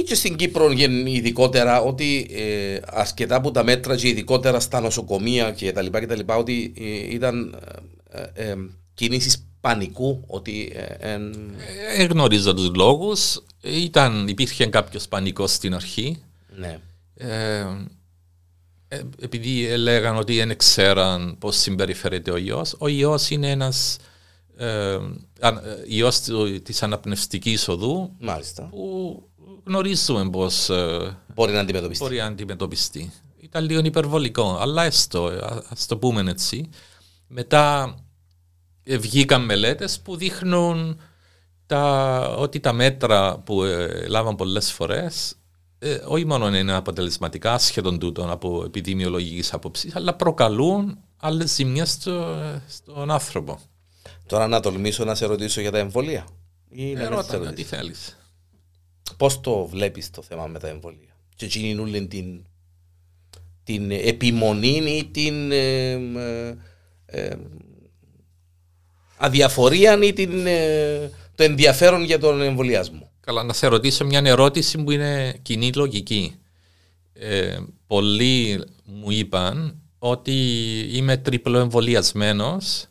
ή και στην Κύπρο γεν- ειδικότερα ότι ε, ασκετά από τα μέτρα και ειδικότερα στα νοσοκομεία και τα λοιπά και τα λοιπά ότι ε, ήταν ε, ε, ε, κινήσεις πανικού ότι ε, εν- Ε, γνωρίζω τους λόγους. Υπήρχε κάποιος πανικός στην αρχή. ναι. Ε, ε, επειδή έλεγαν ότι δεν ξέραν πώς συμπεριφέρεται ο ιός, ο ιός είναι ένας ε, αν- ε, ιός του- της αναπνευστικής οδού Μάλιστα. που γνωρίζουμε πώς ε, Μπορεί να αντιμετωπιστεί. μπορεί να αντιμετωπιστεί. Ήταν λίγο υπερβολικό, αλλά έστω, ε, α- ας το πούμε έτσι. Μετά ε, βγήκαν μελέτες που δείχνουν τα, ότι τα μέτρα που ε, λάβαν πολλές φορές ε, όχι μόνο είναι αποτελεσματικά σχεδόν τούτων από επιδημιολογικής άποψης, αλλά προκαλούν άλλες ζημιές στο, στον άνθρωπο. Τώρα να τολμήσω να σε ρωτήσω για τα εμβολία. Ή να Ε, μην ρώτα σε με, ρωτήσω. τι θέλεις. Πώς το βλέπεις το θέμα με τα εμβολία. Και εκείνη όλη την, την επιμονή ή την ε, ε, ε, αδιαφορία ή την, ε, το ενδιαφέρον για τον εμβολιασμό; Καλά, να σε ρωτήσω μια ερώτηση που είναι κοινή λογική. Ε, πολλοί μου είπαν ότι είμαι τριπλοεμβολιασμένος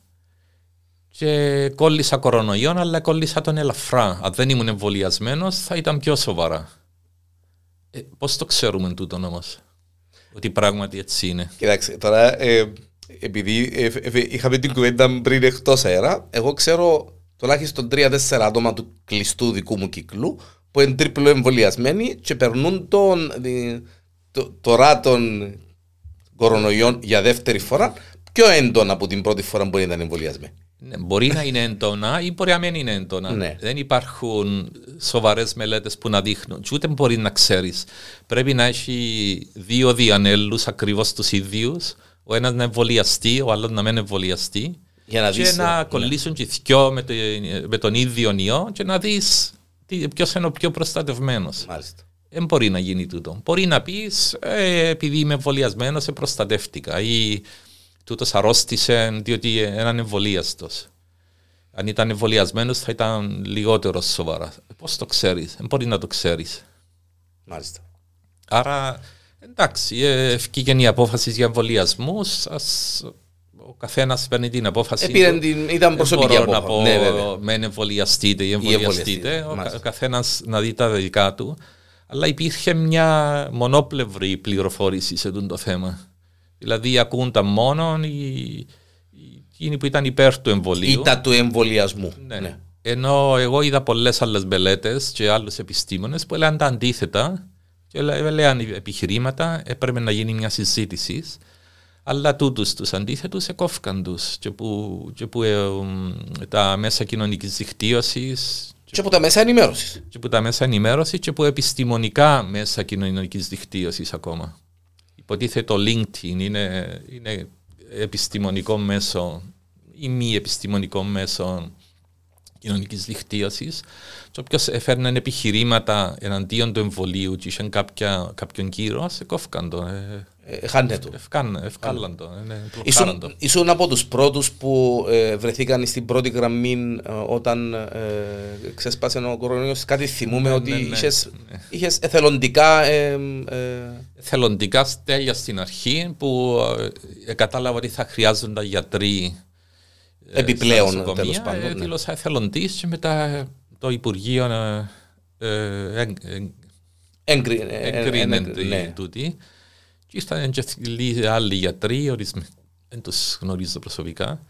και κόλλησα κορονοϊόν, αλλά κόλλησα τον ελαφρά. Αν δεν ήμουν εμβολιασμένος, θα ήταν πιο σοβαρά. Ε, Πώς το ξέρουμε τούτο όμως, ότι πράγματι έτσι είναι; Κοιτάξτε, τώρα ε, επειδή ε, ε, ε, είχαμε την κουβέντα πριν εκτός αέρα, εγώ ξέρω τουλάχιστον 3-4 άτομα του κλειστού δικού μου κύκλου που είναι τρίπλο εμβολιασμένοι και περνούν τον, ε, το, τώρα των κορονοϊών για δεύτερη φορά πιο έντονα από την πρώτη φορά που ήταν εμβολιασμένοι. Ναι, μπορεί να είναι έντονα ή μπορεί να μην είναι έντονα. Ναι. Δεν υπάρχουν σοβαρές μελέτες που να δείχνουν. Και ούτε μπορεί να ξέρεις. Πρέπει να έχει δύο διανέλους ακριβώς τους ίδιους. Ο ένας να εμβολιαστεί, ο άλλος να μην εμβολιαστεί. Για να και δεις, να ε, κολλήσουν και οι δυο με, το- με τον ίδιο ιό και να δεις ποιος είναι ο πιο προστατευμένος. Μάλιστα. Δεν μπορεί να γίνει τούτο. Μπορεί να πεις, ε, επειδή είμαι εμβολιασμένος, σε προστατεύτηκα ή τούτος αρρώστησε διότι είναι εμβολίαστος. Αν ήταν εμβολιασμένος, θα ήταν λιγότερο σοβαρά. Πώς το ξέρεις, δεν μπορεί να το ξέρεις. Μάλιστα. Άρα, εντάξει, ε, ευκήγεν η απόφαση για εμβολιασμούς. Ο καθένας παίρνει την απόφαση. Επήρε του. την- ήταν Δεν προσωπική μπορώ απόφαση. να πω Ναι, βέβαια. μεν εμβολιαστείτε ή εμβολιαστείτε, εμβολιαστείτε. Ο, μάλιστα. καθένας να δει τα δικά του. Αλλά υπήρχε μια μονόπλευρη πληροφόρηση σε αυτό το θέμα. Δηλαδή ακούνταν μόνο οι, οι- εκείνοι που ήταν υπέρ του εμβολίου. Ήτα του εμβολιασμού. Ναι. Ναι. Ενώ εγώ είδα πολλές άλλες μελέτε και άλλους επιστήμονες που έλεγαν τα αντίθετα και λέ- έλεγαν επιχειρήματα, έπρεπε να γίνει μια συζήτηση. Αλλά τούτους τους αντίθετους εκόφηκαν τους. Και που, και που ε, μ, τα μέσα κοινωνικής δικτύωσης Και από τα μέσα ενημέρωσης. και που τα μέσα ενημέρωσης και που επιστημονικά μέσα κοινωνικής δικτύωσης ακόμα. Υποτίθεται το LinkedIn είναι, είναι επιστημονικό μέσο ή μη επιστημονικό μέσο κοινωνικής δικτύωσης. Και όποιος έφερνε επιχειρήματα εναντίον του εμβολίου και είχε κάποια, κάποιον κύριο, σε κόφηκαν το. Ε, Ε, χάνε του. ευκάν, ευκάλαν το. Ε, ναι, μπλοκάραν το. Ήσουν, ήσουν από τους πρώτους που ε, βρεθήκαν στην πρώτη γραμμή ε, όταν ε, ξέσπασε ο κορονοϊός. Κάτι θυμούμε Ναι, ότι ναι, ναι, είχες, ναι. είχες εθελοντικά ε, ε, θελοντικά στέλια στην αρχή που ε, κατάλαβα ότι θα χρειάζονταν γιατροί ε, Επιπλέον, στα νοσοκομεία. τέλος πάντων, Ε, ναι. Δήλωσα εθελοντής και μετά το Υπουργείο ε, ε, εγ- εγ- έγκρι- ε, ε, εγκρίνε ε, τη- ναι. τούτη. Και ήρθαν και λίγοι άλλοι γιατροί, ορισμέ- δεν τους γνωρίζω προσωπικά.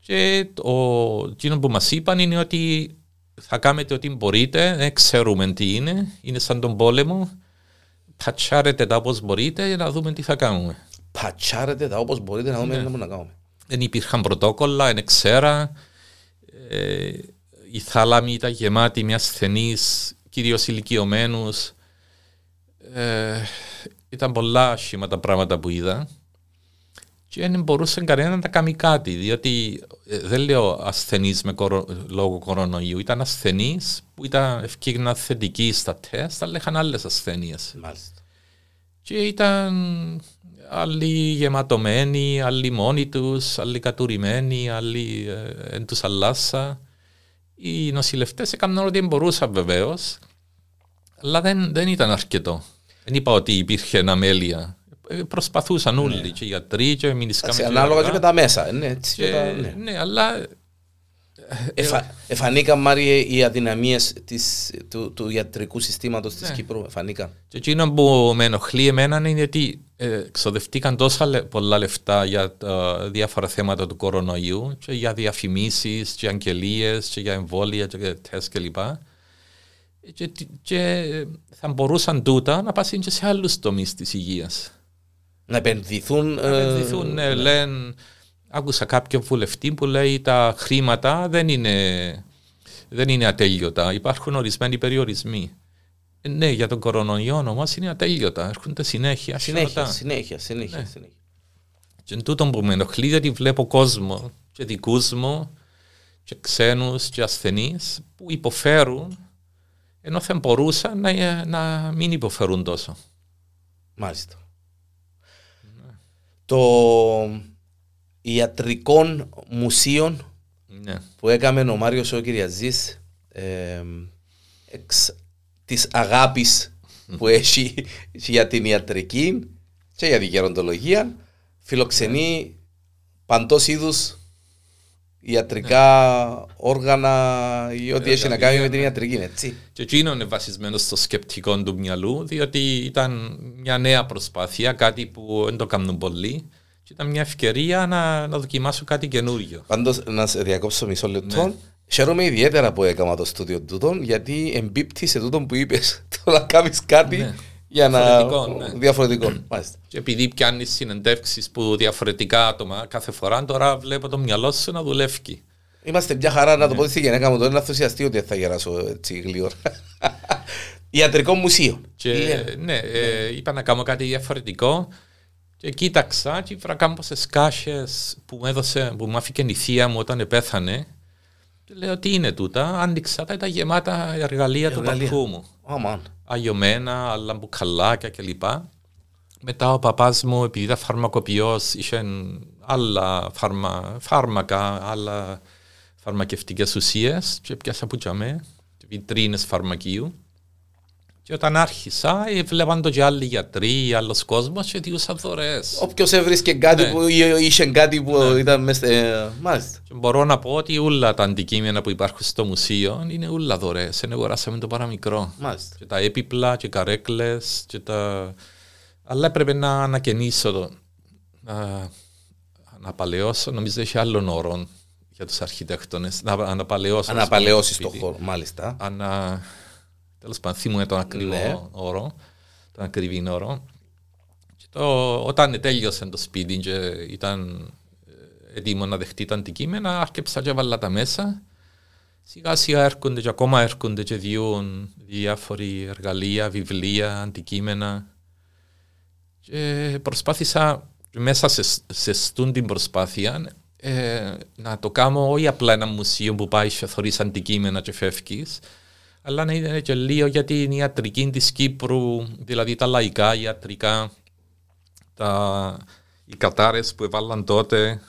Και το, εκείνο που μας είπαν είναι ότι θα κάνετε ό,τι μπορείτε, δεν ξέρουμε τι είναι, είναι σαν τον πόλεμο. Πατσάρετε τα όπως μπορείτε για να δούμε τι θα κάνουμε. Πατσάρετε τα όπως μπορείτε να Ναι. δούμε τι μπορούμε να κάνουμε. Δεν υπήρχαν πρωτόκολλα, δεν ξέρα. Ε, η θάλαμη ήταν γεμάτη με ασθενείς, κυρίως ηλικιωμένους. Ε, ήταν πολλά άσχημα τα πράγματα που είδα. Και δεν μπορούσε κανένα να κάνει κάτι, διότι ε, δεν λέω ασθενείς με κορο, λόγω κορονοϊού, ήταν ασθενείς που ήταν ευκήγνα θετικοί στα τεστ, αλλά είχαν άλλες ασθένειες. Μάλιστα. Και ήταν άλλοι γεματωμένοι, άλλοι μόνοι τους, άλλοι κατουρημένοι, άλλοι ε, εν τους αλλάσα. Οι νοσηλευτές έκαναν ό,τι μπορούσαν βεβαίως, αλλά δεν, δεν ήταν αρκετό. Δεν είπα ότι υπήρχε αμέλεια. Ε, Προσπαθούσαν όλοι, και οι γιατροί και οι μηνυσκάμοι. Εντάξει, Ανάλογα και με τα μέσα. ε, Ναι, έτσι, και Και, τα- ναι. ναι, αλλά Εφα, εφανήκαν, Μάριε, οι αδυναμίες της, του, του ιατρικού συστήματος της Ναι. Κύπρου. Εφανήκαν. Και εκείνο που με ενοχλεί εμένα είναι ότι ε, ξοδευτήκαν τόσα λε- πολλά λεφτά για τα διάφορα θέματα του κορονοϊού και για διαφημίσεις και αγγελίες και για εμβόλια και για τεστ κλπ. Και, τι- και θα μπορούσαν τούτα να πάσουν και σε άλλους τομείς της υγείας. Να επενδυθούν. Να ε, επενδυθούν, ναι, λένε, άκουσα κάποιον βουλευτή που λέει τα χρήματα δεν είναι, δεν είναι ατέλειωτα. Υπάρχουν ορισμένοι περιορισμοί. Ε, ναι, για τον κορονοϊό όμως είναι ατέλειωτα. Έρχονται συνέχεια. Συνέχεια, χρήματα. συνέχεια, συνέχεια. Ναι. συνέχεια. Και εν τούτο που με ενοχλεί γιατί βλέπω κόσμο και δικούς μου και ξένους και ασθενείς που υποφέρουν ενώ θα μπορούσαν να, να μην υποφέρουν τόσο. Μάλιστα. Το ιατρικό μουσείο Ναι. που έκαμε ο Μάριος ο Κυριαζής ε, εξ της αγάπης που έχει για την ιατρική και για την γεροντολογία φιλοξενεί παντός είδους ιατρικά όργανα ή ό,τι έχει να κάνει με την ιατρική, έτσι. Και εκείνο είναι βασισμένο στο σκεπτικό του μυαλού, διότι ήταν μια νέα προσπάθεια, κάτι που δεν το κάνουν πολλοί. Και ήταν μια ευκαιρία να, να δοκιμάσω κάτι καινούριο. Πάντως, να σε διακόψω μισό λεπτό. Χαίρομαι ιδιαίτερα που έκανα το στούντιο τούτο, γιατί εμπίπτει σε τούτο που είπες. Το να κάνεις κάτι Ναι. Για να... Διαφορετικό, ναι. Διαφορετικό. Μάλιστα. Και επειδή πιάνεις συνεντεύξεις που διαφορετικά άτομα κάθε φορά, τώρα βλέπω το μυαλό σου να δουλεύει. Είμαστε μια χαρά Ναι. να το πω στη γυναίκα μου. Τώρα είναι ενθουσιαστή ότι θα γεράσω έτσι γλύωρα. Ιατρικό μουσείο. Και ναι, ε, είπα να κάνω κάτι διαφορετικό. Και κοίταξα και βρήκα κάμποσες κάσες που μου έδωσε, που μου άφηκε η θεία μου όταν πέθανε. Και λέω τι είναι τούτα, άνοιξα τα, ήταν γεμάτα εργαλεία του παππού μου. Oh, Αγιωμένα, άλλα μπουκαλάκια κλπ. Μετά ο παπάς μου, επειδή ήταν φαρμακοποιός, είχε άλλα φάρμα, φάρμακα, άλλα φαρμακευτικές ουσίες και πιάσα που τζαμέ, βιτρίνες φαρμακείου. Και όταν άρχισα, βλέπαν το και άλλοι γιατροί, άλλος κόσμος και διούσαν δωρεές. Όποιος έβρισκε κάτι ναι. που είχε κάτι που ναι. ήταν μέσα... Ε, μάλιστα. Και μπορώ να πω ότι όλα τα αντικείμενα που υπάρχουν στο μουσείο είναι όλα δωρεές. Είναι αγοράσαμε το παραμικρό. Μάλιστα. Και τα έπιπλα και καρέκλες και τα... Αλλά έπρεπε να ανακαινήσω το... Να, να παλαιώσω, νομίζω έχει άλλον όρο για τους αρχιτέκτονες. Να αναπαλαιώσω. Αναπαλαιώσεις το χώρο, μάλιστα. Ανα Τέλος πάντων, θυμούμαι τον ακριβό ναι. όρο, τον ακριβή όρο. Και το, όταν τέλειωσε το σπίτι και ήταν ε, έτοιμο να δεχτεί τα αντικείμενα, άρχισα και έβαλα τα μέσα. Σιγά σιγά έρχονται και ακόμα έρχονται και διούν διάφοροι εργαλεία, βιβλία, αντικείμενα. Και προσπάθησα μέσα σε, σε στούν την προσπάθεια ε, να το κάνω όχι απλά ένα μουσείο που πάει και θωρείς αντικείμενα και φεύγεις, αλλά να είναι και λίγο για την ιατρική της Κύπρου, δηλαδή τα λαϊκά ιατρικά, τα, οι κατάρες που έβαλαν τότε.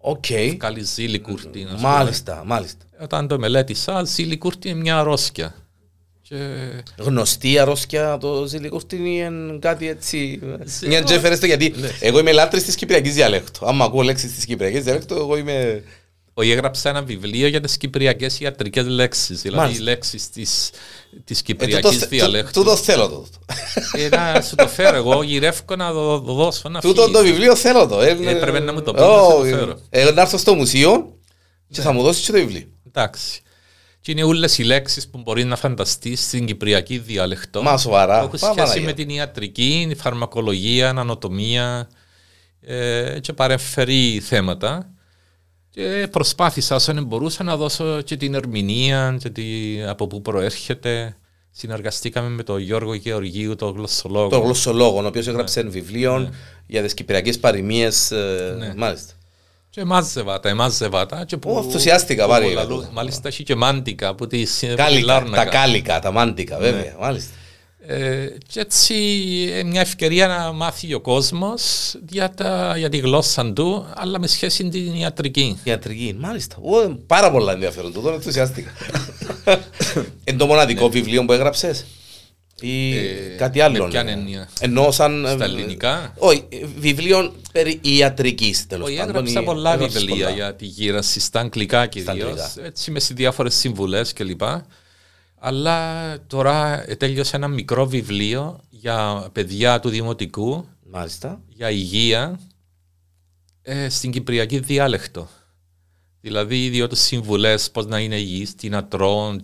OK. Okay. Καλή ζιλικούρτι. Μάλιστα, μάλιστα. Όταν το μελέτησα, ζιλικούρτι είναι μια αρρώστια. Και... Γνωστή αρρώστια το ζιλικούρτι είναι κάτι έτσι. Μια τζέφερεστο γιατί εγώ είμαι λάτρης της Κυπριακής διαλέκτου. Αν ακούω λέξεις της Κυπριακής διαλέκτου, εγώ είμαι όχι, έγραψα ένα βιβλίο για τις κυπριακές ιατρικές λέξεις. Δηλαδή οι λέξεις της κυπριακής ε, διαλέκτου. Τούτο θέλω το. Ε, να σου το φέρω εγώ, γυρεύω να το δώσω να Τούτο το βιβλίο θέλω το. Ε, Έπρεπε να μου το πεις. Oh, να ε, να έρθω στο μουσείο και θα μου δώσεις το βιβλίο. Εντάξει. Και είναι όλες οι λέξεις που μπορεί να φανταστείς στην κυπριακή διαλεκτό. Μα σοβαρά. Έχουν σχέση με την ιατρική, η φαρμακολογία, ανατομία ε, και παρεμφερεί θέματα. Και προσπάθησα όσο μπορούσα να δώσω και την ερμηνεία και τη, από πού προέρχεται. Συνεργαστήκαμε με τον Γιώργο Γεωργίου, τον γλωσσολόγο. Τον γλωσσολόγο, ο οποίος ναι. έγραψε ναι. βιβλίο ναι. για τις κυπριακές παροιμίες. Ε, ναι. Μάλιστα. Και μάζευα τα, μάζευα τα. Και που, Ενθουσιάστηκα πάλι. Μάλιστα έχει και μάντικα που τη Τα κάλικα, τα μάντικα, βέβαια. Ναι. Μάλιστα. Ε, και έτσι ε, μια ευκαιρία να μάθει ο κόσμος για, για τη γλώσσα του, αλλά με σχέση με την ιατρική. Ιατρική, μάλιστα. Ο, πάρα πολλά ενδιαφέρον του, τον ενθουσιάστηκα. Εν το μοναδικό βιβλίο που έγραψες. Ή ε, κάτι άλλο. Με ποια έννοια; Ενώ σαν. Στα ελληνικά; Όχι, βιβλίο περί ιατρικής τέλος πάντων. Έγραψα πολλά βιβλία για τη γύραση στα αγγλικά κυρίως. Έτσι με διάφορε συμβουλές κλπ. Αλλά τώρα τέλειωσε ένα μικρό βιβλίο για παιδιά του Δημοτικού. Μάλιστα. Για υγεία ε, στην Κυπριακή διάλεκτο. Δηλαδή, οι δύο συμβουλές πώς να είναι υγιείς, τι να τρώνε,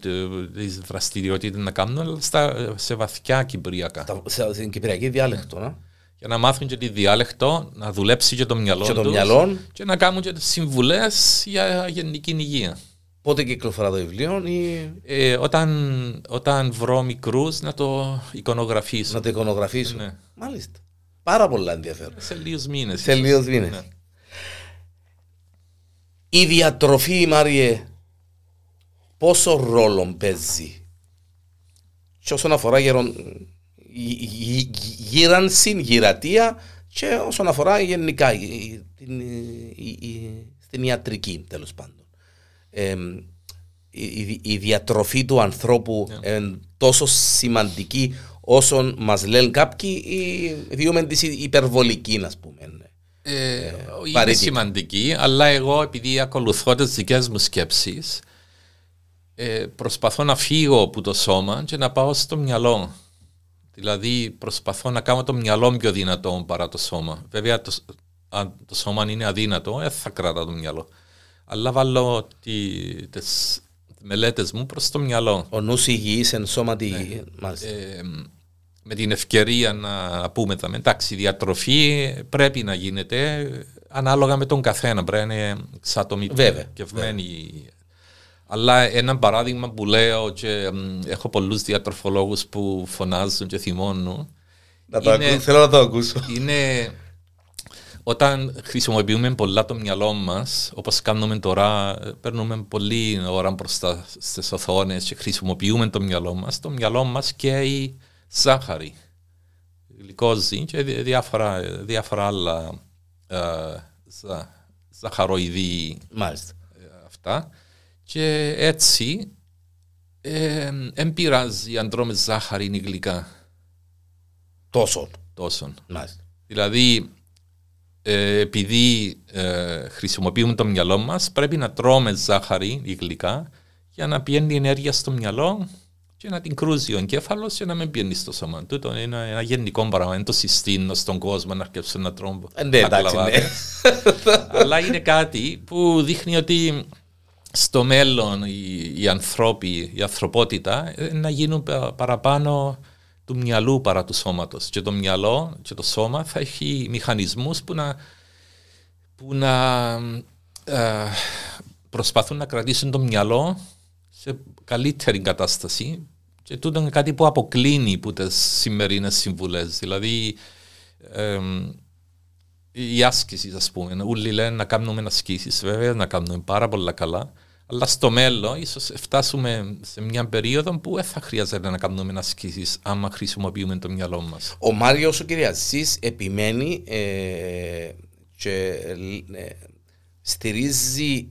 τι δραστηριότητες να κάνουν, αλλά στα, σε βαθιά Κυπριακά. Στην Κυπριακή διάλεκτο, να. Για να μάθουν και τη διάλεκτο, να δουλέψει και το μυαλό και, τους, το μυαλό. και να κάνουν και τις συμβουλές για γενική υγεία. Πότε κυκλοφορά το βιβλίο, ή... ε, όταν, όταν βρω μικρούς να το εικονογραφήσω. Να το εικονογραφήσω. Ναι. Μάλιστα. Πάρα πολλά ενδιαφέρον. Σε λίγους μήνες. Σε λίγους μήνες. Ναι. Η διατροφή, Μάριε, πόσο ρόλο παίζει; Και όσον αφορά γερον... γύρανση, γυρατεία και όσον αφορά γενικά την, στην ιατρική τέλος πάντων η, η, διατροφή του ανθρώπου yeah. είναι τόσο σημαντική όσο μας λένε κάποιοι ή διούμε της υπερβολική να πούμε. Ε, ε, είναι σημαντική, αλλά εγώ επειδή ακολουθώ τις δικές μου σκέψεις, ε, προσπαθώ να φύγω από το σώμα και να πάω στο μυαλό. Δηλαδή προσπαθώ να κάνω το μυαλό πιο δυνατό παρά το σώμα. Βέβαια το, αν το σώμα είναι αδύνατο, δεν θα κρατά το μυαλό αλλά βάλω τις μελέτες μου προς το μυαλό. Ο νους υγιής εν σώματι. Ναι. Ε, με την ευκαιρία να πούμε τα εντάξει, η διατροφή πρέπει να γίνεται ανάλογα με τον καθένα. Πρέπει να είναι εξατομικευμένη. Αλλά ένα παράδειγμα που λέω και έχω πολλούς διατροφολόγους που φωνάζουν και θυμώνουν. Να το είναι, ακούσω, θέλω να το ακούσω. Είναι όταν χρησιμοποιούμε πολλά το μυαλό μας, όπως κάνουμε τώρα, παίρνουμε πολλή ώρα μπροστά στις οθόνες και χρησιμοποιούμε το μυαλό μας, το μυαλό μας καίει ζάχαρη, γλυκόζη και διάφορα, διάφορα άλλα ε, ζα, ζαχαροειδή Μάλιστα. αυτά. Και έτσι δεν πειράζει αν τρώμε ζάχαρη ή γλυκά. Τόσο. Τόσο. Μάλιστα. Δηλαδή, ε, επειδή ε, χρησιμοποιούμε το μυαλό μας, πρέπει να τρώμε ζάχαρη ή γλυκά για να πιένει ενέργεια στο μυαλό και να την κρούζει ο εγκέφαλος και να μην πιένει στο σώμα. Τούτο είναι ένα, ένα γενικό πράγμα. Δεν το συστήνω στον κόσμο να αρκέψουν να τρώνε. Ε, ναι, εντάξει, ναι. Αλλά είναι κάτι που δείχνει ότι στο μέλλον οι, οι ανθρώποι, η ανθρωπότητα ε, να γίνουν παραπάνω του μυαλού παρά του σώματος. Και το μυαλό και το σώμα θα έχει μηχανισμούς που να, που να ε, προσπαθούν να κρατήσουν το μυαλό σε καλύτερη κατάσταση και τούτο είναι κάτι που αποκλίνει από τις σημερινές συμβουλές. Δηλαδή, ε, η άσκηση, ας πούμε. Όλοι λένε να κάνουμε ασκήσει, βέβαια, να κάνουμε πάρα πολλά καλά. Αλλά στο μέλλον, ίσως φτάσουμε σε μια περίοδο που δεν θα χρειάζεται να κάνουμε ασκήσεις άμα χρησιμοποιούμε το μυαλό μας. Ο Μάριο ο Κυριαζή επιμένει ε, και ε, στηρίζει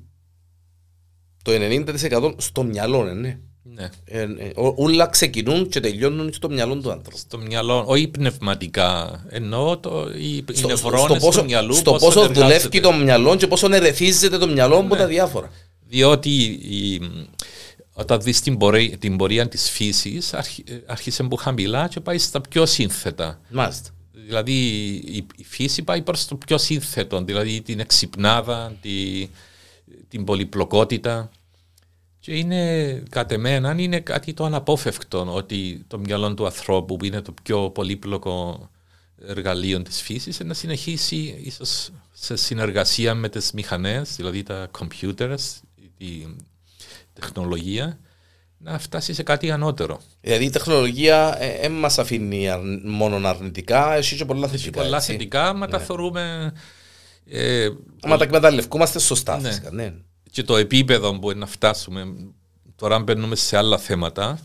το 90% στο μυαλό, ε, ναι. Ναι. Ε, ε, όλα ξεκινούν και τελειώνουν στο μυαλό του άνθρωπου. Στο μυαλό, όχι πνευματικά. Εννοώ το, οι στο, νευρώνες στο πόσο, του μυαλού. Στο πόσο, πόσο δουλεύει το μυαλό και πόσο ερεθίζεται το μυαλό ναι. από τα διάφορα. Διότι η, όταν δεις την πορεία, την πορεία της φύσης άρχισε που χαμηλά και πάει στα πιο σύνθετα. Μάλιστα. Δηλαδή η, η φύση πάει προς το πιο σύνθετο, δηλαδή την εξυπνάδα, τη, την πολυπλοκότητα. Και είναι κατ' εμένα είναι κάτι το αναπόφευκτο ότι το μυαλό του ανθρώπου που είναι το πιο πολύπλοκο εργαλείο της φύσης να συνεχίσει ίσως σε συνεργασία με τις μηχανές, δηλαδή τα computers, η τεχνολογία, να φτάσει σε κάτι ανώτερο. Δηλαδή η τεχνολογία δεν ε, μας αφήνει μόνο αρνητικά, εσύ και πολλά θετικά. Πολλά θετικά, μα τα ναι. θεωρούμε. Ε, μα τα εκμεταλλευκούμαστε σωστά, ναι. φυσικά. Ναι και το επίπεδο που είναι να φτάσουμε, τώρα μπαίνουμε σε άλλα θέματα,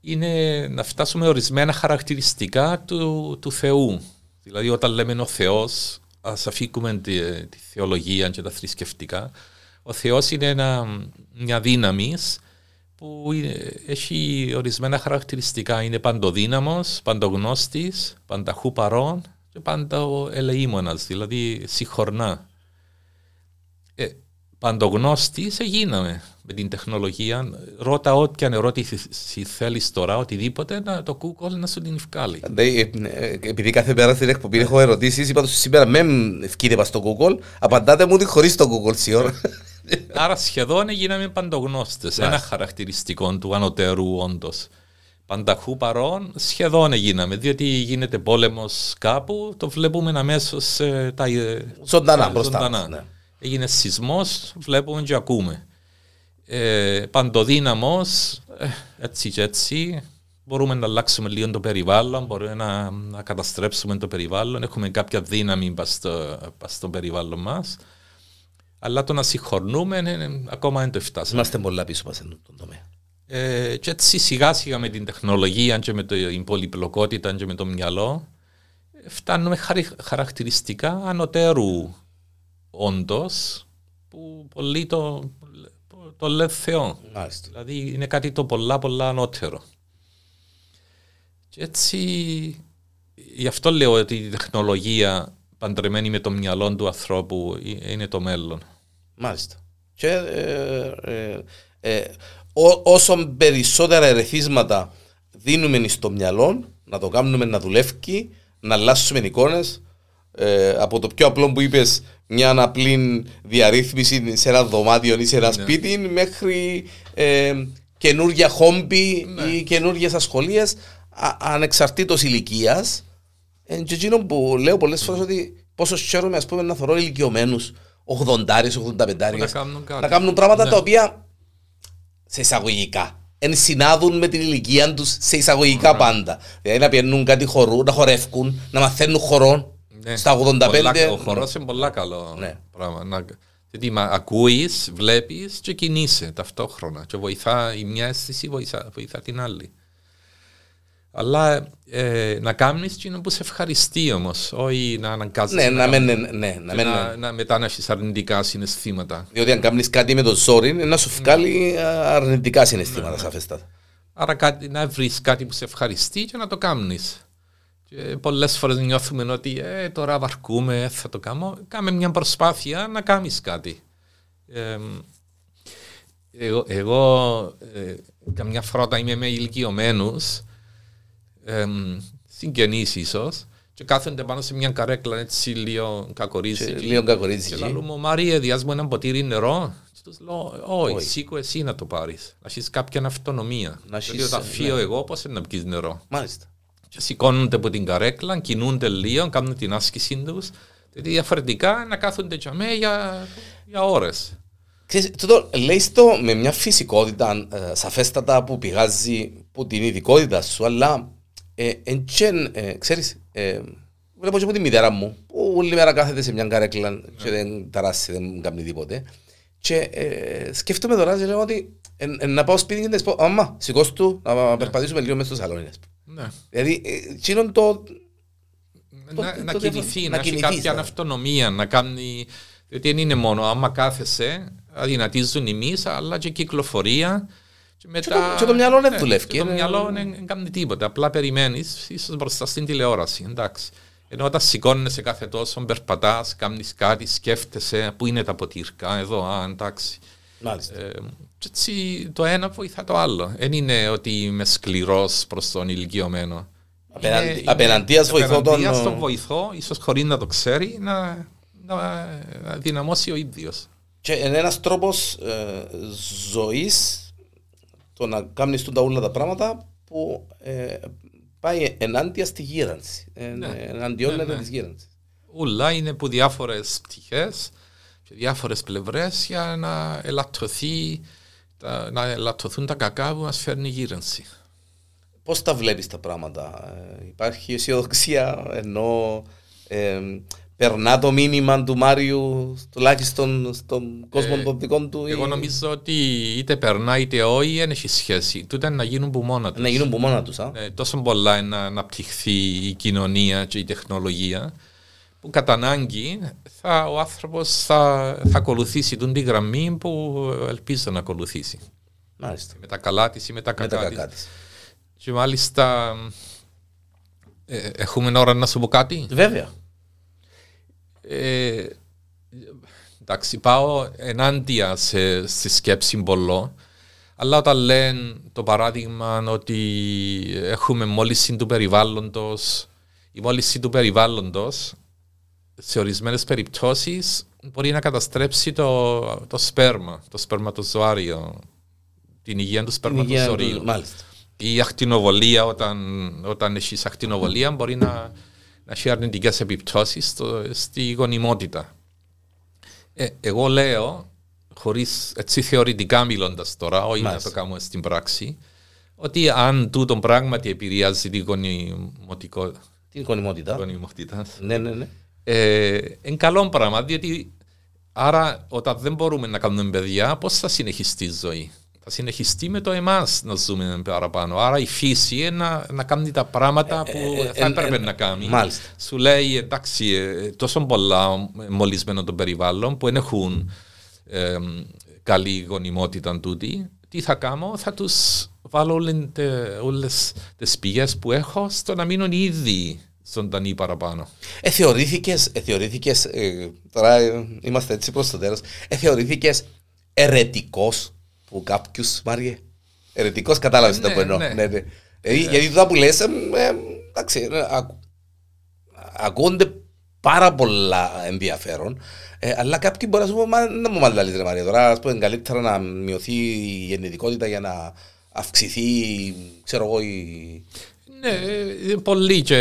είναι να φτάσουμε ορισμένα χαρακτηριστικά του, του Θεού. Δηλαδή όταν λέμε ο Θεός, ας αφήκουμε τη, τη θεολογία και τα θρησκευτικά, ο Θεός είναι ένα, μια δύναμη που έχει ορισμένα χαρακτηριστικά. Είναι παντοδύναμος, παντογνώστης, πανταχού παρών και πάντα ο ελεήμονας, δηλαδή συγχωρνά. Ε, παντογνώστης γίναμε με την τεχνολογία. Ρώτα ό,τι αν ερώτηση θέλεις τώρα, οτιδήποτε, να, το Google να σου την βγάλει. Ε, ε, επειδή κάθε μέρα στην εκπομπή έχω ερωτήσεις, είπα τους σήμερα με ευκαιρία στο Google, απαντάτε μου ότι χωρίς το Google σιωρ. Άρα σχεδόν γίναμε παντογνώστες. Ένα χαρακτηριστικό του ανωτέρου όντως. Πανταχού παρόν σχεδόν γίναμε, διότι γίνεται πόλεμος κάπου, το βλέπουμε αμέσως τα ζωντανά μπροστά. Ναι έγινε σεισμός, βλέπουμε και ακούμε. Ε, Παντοδύναμος, ε, έτσι και έτσι, μπορούμε να αλλάξουμε λίγο το περιβάλλον, μπορούμε να, να καταστρέψουμε το περιβάλλον, έχουμε κάποια δύναμη στο, στο περιβάλλον μας. Αλλά το να συγχωρνούμε είναι, ακόμα δεν το φτάσαμε. Είμαστε πολλά πίσω μας στον τομέα. Ε, και έτσι σιγά σιγά με την τεχνολογία και με την πολυπλοκότητα και με το μυαλό φτάνουμε χαρακτηριστικά ανωτέρου όντως που πολλοί το, το λένε Θεό. Δηλαδή είναι κάτι το πολλά πολλά ανώτερο. Και έτσι γι' αυτό λέω ότι η τεχνολογία παντρεμένη με το μυαλό του ανθρώπου είναι το μέλλον. Μάλιστα. Και ε, ε, ε, όσο περισσότερα ερεθίσματα δίνουμε στο μυαλό, να το κάνουμε να δουλεύει, να αλλάσουμε εικόνες, ε, από το πιο απλό που είπες, μια απλή διαρρύθμιση σε ένα δωμάτιο ή σε ένα ναι. σπίτι, μέχρι ε, καινούργια χόμπι ναι. ή καινούργιες ασχολίες, ανεξαρτήτως ηλικίας. Ε, και εκείνο που λέω πολλές φορές ότι πόσο χαίρομαι ας πούμε, να θεωρώ ηλικιωμένους 80 85 να κάνουν, πράγματα ναι. τα οποία σε εισαγωγικά εν συνάδουν με την ηλικία τους σε εισαγωγικά πάντα. Δηλαδή να πιένουν κάτι χορού, να χορεύουν, να μαθαίνουν χορών Ναι. Στα 85. ο χορός είναι πολύ καλό ναι. πράγμα. Να, γιατί ακούεις, βλέπεις και κινείσαι ταυτόχρονα. Και βοηθά η μια αίσθηση, βοηθά, βοηθά την άλλη. Αλλά ε, να κάνεις τι που σε ευχαριστεί όμως, όχι να αναγκάζεις. Ναι, να, μην, ναι, ναι, να, μην, να, να μετά να έχει αρνητικά συναισθήματα. Διότι αν κάνεις κάτι με το ζόρι, να σου βγάλει ναι. αρνητικά συναισθήματα, ναι, ναι. σαφέστατα. Άρα κάτι, να βρεις κάτι που σε ευχαριστεί και να το κάνεις. Πολλές φορές νιώθουμε ότι ε, τώρα βαρκούμε, θα το κάνω. Κάμε μια προσπάθεια να κάνεις κάτι. Ε, εγώ, εγώ ε, καμιά φορά όταν είμαι με ηλικιωμένους, ε, συγγενείς ίσως, και κάθονται πάνω σε μια καρέκλα έτσι λίγο κακορίζει. Λίγο κακορίζει. Και λέω μου, Μαρία, διάζει μου ένα ποτήρι νερό. Και τους λέω, Όχι, σήκω εσύ να το πάρεις. Να έχεις κάποια αυτονομία. Να Γιατί όταν φύγω ναι. εγώ, πώς να πιεις νερό. Μάλιστα. Και σηκώνονται από την καρέκλα, κινούνται λίγο, κάνουν την άσκησή τους. Γιατί διαφορετικά να κάθονται για για, για ώρες. Τούτο λέει το με μια φυσικότητα ε, σαφέστατα που πηγάζει από την ειδικότητα σου, αλλά ε, εν, ε, ξέρεις, ε, βλέπω και από τη μητέρα μου που όλη μέρα κάθεται σε μια καρέκλα yeah. και δεν ταράσει, δεν κάνει τίποτε. Και ε, σκέφτομαι τώρα και λέω ότι ε, ε, να πάω σπίτι και να πω «Αμά, σηκώσου του, να περπατήσουμε λίγο μέσα στο σαλόνι». Ναι. Δηλαδή, εκείνον το... Να, να κινηθεί, να, έχει κάποια αυτονομία, να κάνει... Διότι δεν είναι μόνο, άμα κάθεσαι, αδυνατίζουν οι μυς, αλλά και κυκλοφορία. Και, μετά, και, το, και το μυαλό δεν ναι, δουλεύει. Και το μυαλό δεν κάνει τίποτα. Απλά περιμένεις, ίσως μπροστά στην τηλεόραση. Εντάξει. Ενώ όταν σηκώνεσαι κάθε τόσο, περπατάς, κάνεις κάτι, σκέφτεσαι πού είναι τα ποτήρκα, εδώ, α, εντάξει. Μάλιστα. Ε, και έτσι το ένα βοηθά το άλλο. Δεν είναι ότι είμαι σκληρός προς τον ηλικιωμένο. Απέναντία βοηθώ τον. Απέναντία τον βοηθώ, ίσως χωρίς να το ξέρει, να, να δυναμώσει ο ίδιος. Και είναι ένας τρόπος ε, ζωής το να κάνεις τα όλα τα πράγματα που ε, πάει ενάντια στη γύρανση. Ε, ναι. Εναντιώνεται ναι, ναι. της γύρανσης. Ούλα είναι από διάφορες πτυχές και διάφορες πλευρές για να ελαττωθεί να ελαττωθούν τα κακά που μας φέρνει η γύρανση. Πώς τα βλέπεις τα πράγματα, ε, Υπάρχει αισιοδοξία ενώ ε, περνά το μήνυμα του Μάριου τουλάχιστον στον κόσμο ε, των δικών του. Εγώ νομίζω ότι είτε περνά είτε όχι δεν έχει σχέση. Τούτα να γίνουν που μόνα τους. Να γίνουν που μόνα τους. Ε, τόσο πολλά είναι να αναπτυχθεί η κοινωνία και η τεχνολογία που κατά ανάγκη θα, ο άνθρωπος θα, θα ακολουθήσει την τη γραμμή που ελπίζω να ακολουθήσει. Μάλιστα. Με τα καλά της ή με τα κακά της. Και μάλιστα ε, έχουμε ώρα να σου πω κάτι; Βέβαια. Ε, εντάξει, πάω ενάντια σε, στη σκέψη πολλών, αλλά όταν λένε το παράδειγμα ότι έχουμε μόλιση του περιβάλλοντος, η μόλιση του περιβάλλοντος σε ορισμένες περιπτώσεις μπορεί να καταστρέψει το, το σπέρμα, το σπερματοζωάριο, την υγεία του σπερματοζωαρίου. Η ακτινοβολία, όταν, όταν έχεις ακτινοβολία, μπορεί να να έχει αρνητικές επιπτώσεις στη γονιμότητα. Ε, εγώ λέω, χωρίς έτσι θεωρητικά μιλώντας τώρα, όχι να το κάνουμε στην πράξη, ότι αν τούτο πράγματι επηρεάζει την γονιμοτικότητα. Την γονιμότητα; γονιμότητα. Ναι, ναι, ναι. Ε, είναι καλό πράγμα, διότι άρα όταν δεν μπορούμε να κάνουμε παιδιά, πώς θα συνεχιστεί η ζωή; Θα συνεχιστεί με το εμάς να ζούμε παραπάνω. Άρα η φύση είναι να, να κάνει τα πράγματα που ε, ε, θα έπρεπε να κάνει. Μάλιστα. Σου λέει εντάξει, τόσο πολλά μολυσμένο το περιβάλλον που δεν έχουν ε, καλή γονιμότητα τούτη. Τι θα κάνω, θα τους βάλω όλες τις πηγές που έχω στο να μείνουν ήδη ζωντανοί παραπάνω. Ε, θεωρήθηκες, ε, θεωρήθηκες ε, τώρα είμαστε έτσι προς το τέλος, ε, θεωρήθηκες ερετικός που κάποιου Μάριε. Ερετικός κατάλαβες το ναι, που εννοώ. Ναι. Ναι, ναι. Ε, γιατί τώρα που λες, ε, εντάξει, ακούγονται πάρα πολλά ενδιαφέρον. Ε, αλλά κάποιοι μπορεί να σου πούνε, δεν μου μάλλον ρε Μαρία, τώρα ας πούμε καλύτερα να μειωθεί η γεννητικότητα για να αυξηθεί, ξέρω εγώ, η... Ναι, πολλοί και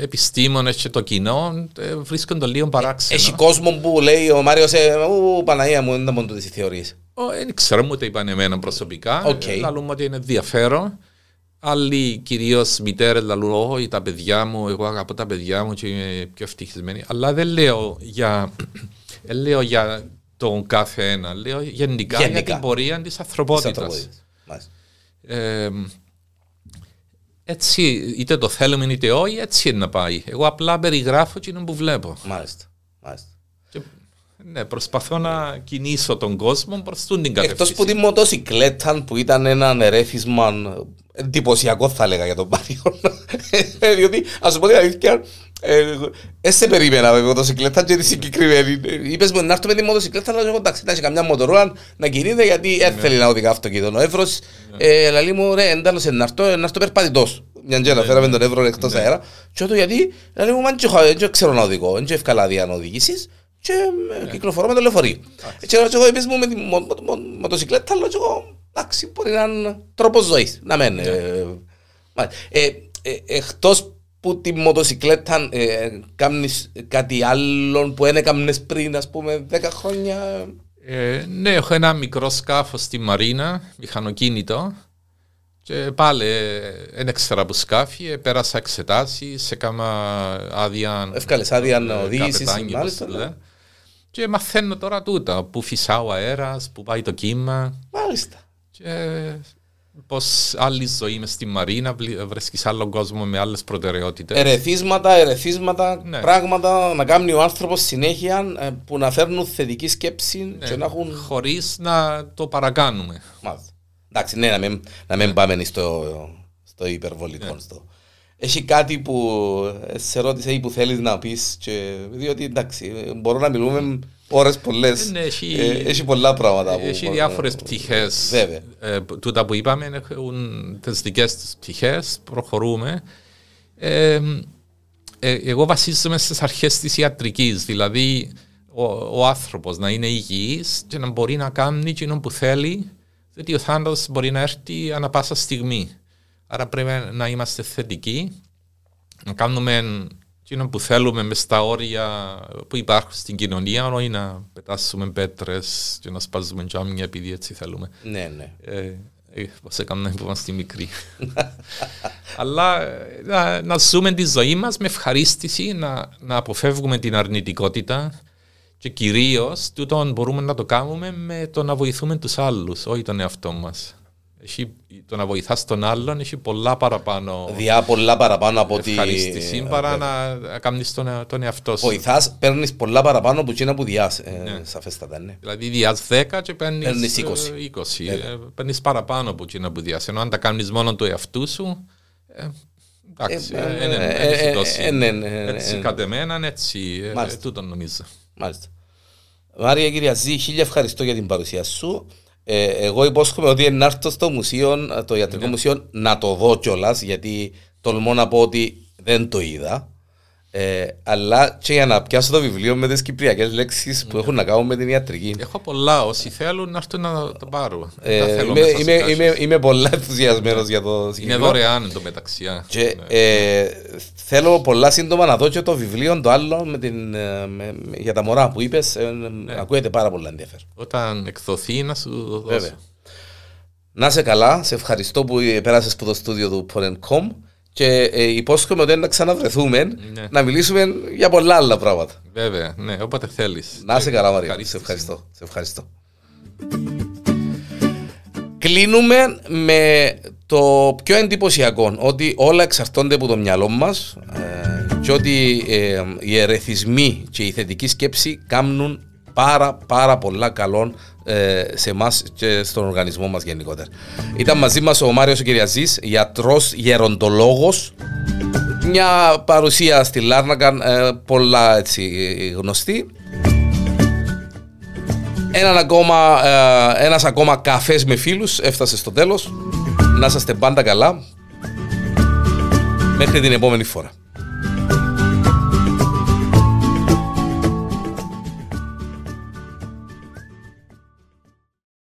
επιστήμονες και το κοινό βρίσκονται το λίγο παράξενο. Έχει κόσμο που λέει ο Μάριος, ε, Παναγία μου, δεν μπορούν τις θεωρίες. Δεν ξέρουμε ούτε είπαν εμένα προσωπικά. Okay. Λαλούμε ότι είναι ενδιαφέρον. Άλλοι κυρίως μητέρες λαλούν, Όχι, τα παιδιά μου, εγώ αγαπώ τα παιδιά μου και είμαι πιο ευτυχισμένη. Αλλά δεν λέω για, δεν λέω για τον κάθε ένα. Λέω γενικά, γενικά. για την πορεία της ανθρωπότητας. Ε, έτσι, είτε το θέλουμε είτε όχι, έτσι είναι να πάει. Εγώ απλά περιγράφω και είναι που βλέπω. Μάλιστα. Μάλιστα. Και, ναι, προσπαθώ να κινήσω τον κόσμο προς την κατεύθυνση. Εκτός που τη μοτοσυκλέτα που ήταν ένα ερέθισμα εντυπωσιακό θα έλεγα για τον Μάριο. Ε, διότι, α σου πω την αλήθεια, δεν σε περίμενα με μοτοσυκλέτα και τη συγκεκριμένη. Είπες μου να έρθω με τη μοτοσυκλέτα, αλλά εγώ εντάξει, να έχει καμιά μοτορούα να κινείται γιατί έθελε να οδηγά αυτοκίνητο. Ο Εύρος, λέει μου, ρε, εντάλλωσε να έρθω περπατητός. Μια τζέλα, φέραμε τον Εύρο εκτός αέρα. Και όταν γιατί, λέει μου, μαν δεν ξέρω να οδηγώ, δεν έχω καλά δια να οδηγήσεις και κυκλοφορώ με το λεωφορείο. Και εγώ είπες μου με τη μοτοσυκλέτα, λέω εγώ, εντάξει, μπορεί να είναι τρόπος ζωής, να μένει. Εκτός που τη μοτοσυκλέτα ε, κάνεις κάτι άλλο που δεν έκαμνες πριν, ας πούμε, 10 χρόνια. Ε, ναι, έχω ένα μικρό σκάφος στη Μαρίνα, μηχανοκίνητο. Και πάλι δεν ήξερα από σκάφη, πέρασα εξετάσεις, σε κάμα άδεια. Εύκαλε άδεια να οδήγηση. Ναι. Και μαθαίνω τώρα τούτα, που φυσά ο αέρας, που πάει το κύμα. Μάλιστα. Και Πώς άλλη ζωή μες στη Μαρίνα, βρίσκεις άλλον κόσμο με άλλες προτεραιότητες. Ερεθίσματα, ερεθίσματα, ναι. πράγματα να κάνει ο άνθρωπος συνέχεια ε, που να φέρνουν θετική σκέψη ναι. και να έχουν. Χωρίς να το παρακάνουμε. Μάλιστα. Εντάξει, ναι, να μην, να μην πάμε στο, στο υπερβολικό. Ναι. Στο. Έχει κάτι που σε ρώτησε ή που θέλεις να πεις, διότι εντάξει, μπορώ να μιλούμε ώρες πολλές. Ναι, έχει, ε, έχει πολλά πράγματα. Έχει που, διάφορες πτυχές. Βέβαια. Ε, τούτα που είπαμε έχουν τις δικές τους πτυχές, προχωρούμε. Ε, ε, εγώ βασίζομαι στις αρχές της ιατρικής, δηλαδή ο, ο άνθρωπος να είναι υγιής και να μπορεί να κάνει εκείνο που θέλει, διότι ο θάνατος μπορεί να έρθει ανα πάσα στιγμή. Άρα πρέπει να είμαστε θετικοί, να κάνουμε εκείνο που θέλουμε μες στα όρια που υπάρχουν στην κοινωνία, όχι να πετάσουμε πέτρες και να σπάζουμε τζάμια επειδή έτσι θέλουμε. Ναι, ναι. Ε, ε, Πώς έκαναμε που είμαστε μικροί. Αλλά ε, να, να ζούμε τη ζωή μας με ευχαρίστηση, να, να αποφεύγουμε την αρνητικότητα και κυρίως τούτο μπορούμε να το κάνουμε με το να βοηθούμε τους άλλους, όχι τον εαυτό μας έχει, το να βοηθάς τον άλλον έχει πολλά παραπάνω. Διά πολλά παραπάνω από ότι. Ευχαρίστηση παρά να κάνεις τον, τον εαυτό σου. Βοηθάς, παίρνεις πολλά παραπάνω από εκείνα που διάς. Ε, ναι. Σαφέστατα, ναι. Δηλαδή διάς 10 και παίρνεις 20. 20. Ε, παίρνεις παραπάνω από εκείνα που διάς. Ενώ αν τα κάνεις μόνο του εαυτού σου. Ε, εντάξει, έτσι κατ' εμένα, έτσι. Τούτο νομίζω. Μάλιστα. Μάρια Κυριαζή, χίλια ευχαριστώ για την παρουσία σου. Ε, εγώ υπόσχομαι ότι να έρθω στο μουσείο, το ιατρικό ναι. μουσείο, να το δω κιόλας, γιατί τολμώ να πω ότι δεν το είδα. Ε, αλλά και για να πιάσω το βιβλίο με τις κυπριακές λέξεις που έχουν να κάνουν με την ιατρική. Έχω πολλά. Όσοι θέλουν να έρθουν να το πάρω. Ε, είμαι, είμαι, είμαι, είμαι πολλά ενθουσιασμένος για το Είναι δωρεάν το μεταξύ. Και, ναι. ε, θέλω πολλά σύντομα να δω και το βιβλίο το άλλο με την, ε, με, για τα μωρά που είπες. Ε, ναι. Ακούγεται πάρα πολύ ενδιαφέρον. Όταν εκδοθεί να σου δώσω. Βέβαια. Να σε καλά. Σε ευχαριστώ που πέρασες από το στούντιο του Porn.com και ε, υπόσχομαι ότι να ξαναβρεθούμε ναι. να μιλήσουμε για πολλά άλλα πράγματα. Βέβαια, ναι, όποτε θέλεις. Να είσαι καλά, Μαρία. Σε ευχαριστώ. Σε ευχαριστώ. Κλείνουμε με το πιο εντυπωσιακό ότι όλα εξαρτώνται από το μυαλό μας ε, και ότι ε, οι ερεθισμοί και η θετική σκέψη κάνουν πάρα πάρα πολλά καλό ε, σε εμάς και στον οργανισμό μας γενικότερα. Ήταν μαζί μας ο Μάριος Κυριαζής, γιατρός γεροντολόγος. Μια παρουσία στη Λάρναγκαν ε, πολλά έτσι γνωστή. Έναν ακόμα, ε, ένας ακόμα καφές με φίλους έφτασε στο τέλος. Να είστε πάντα καλά. Μέχρι την επόμενη φορά.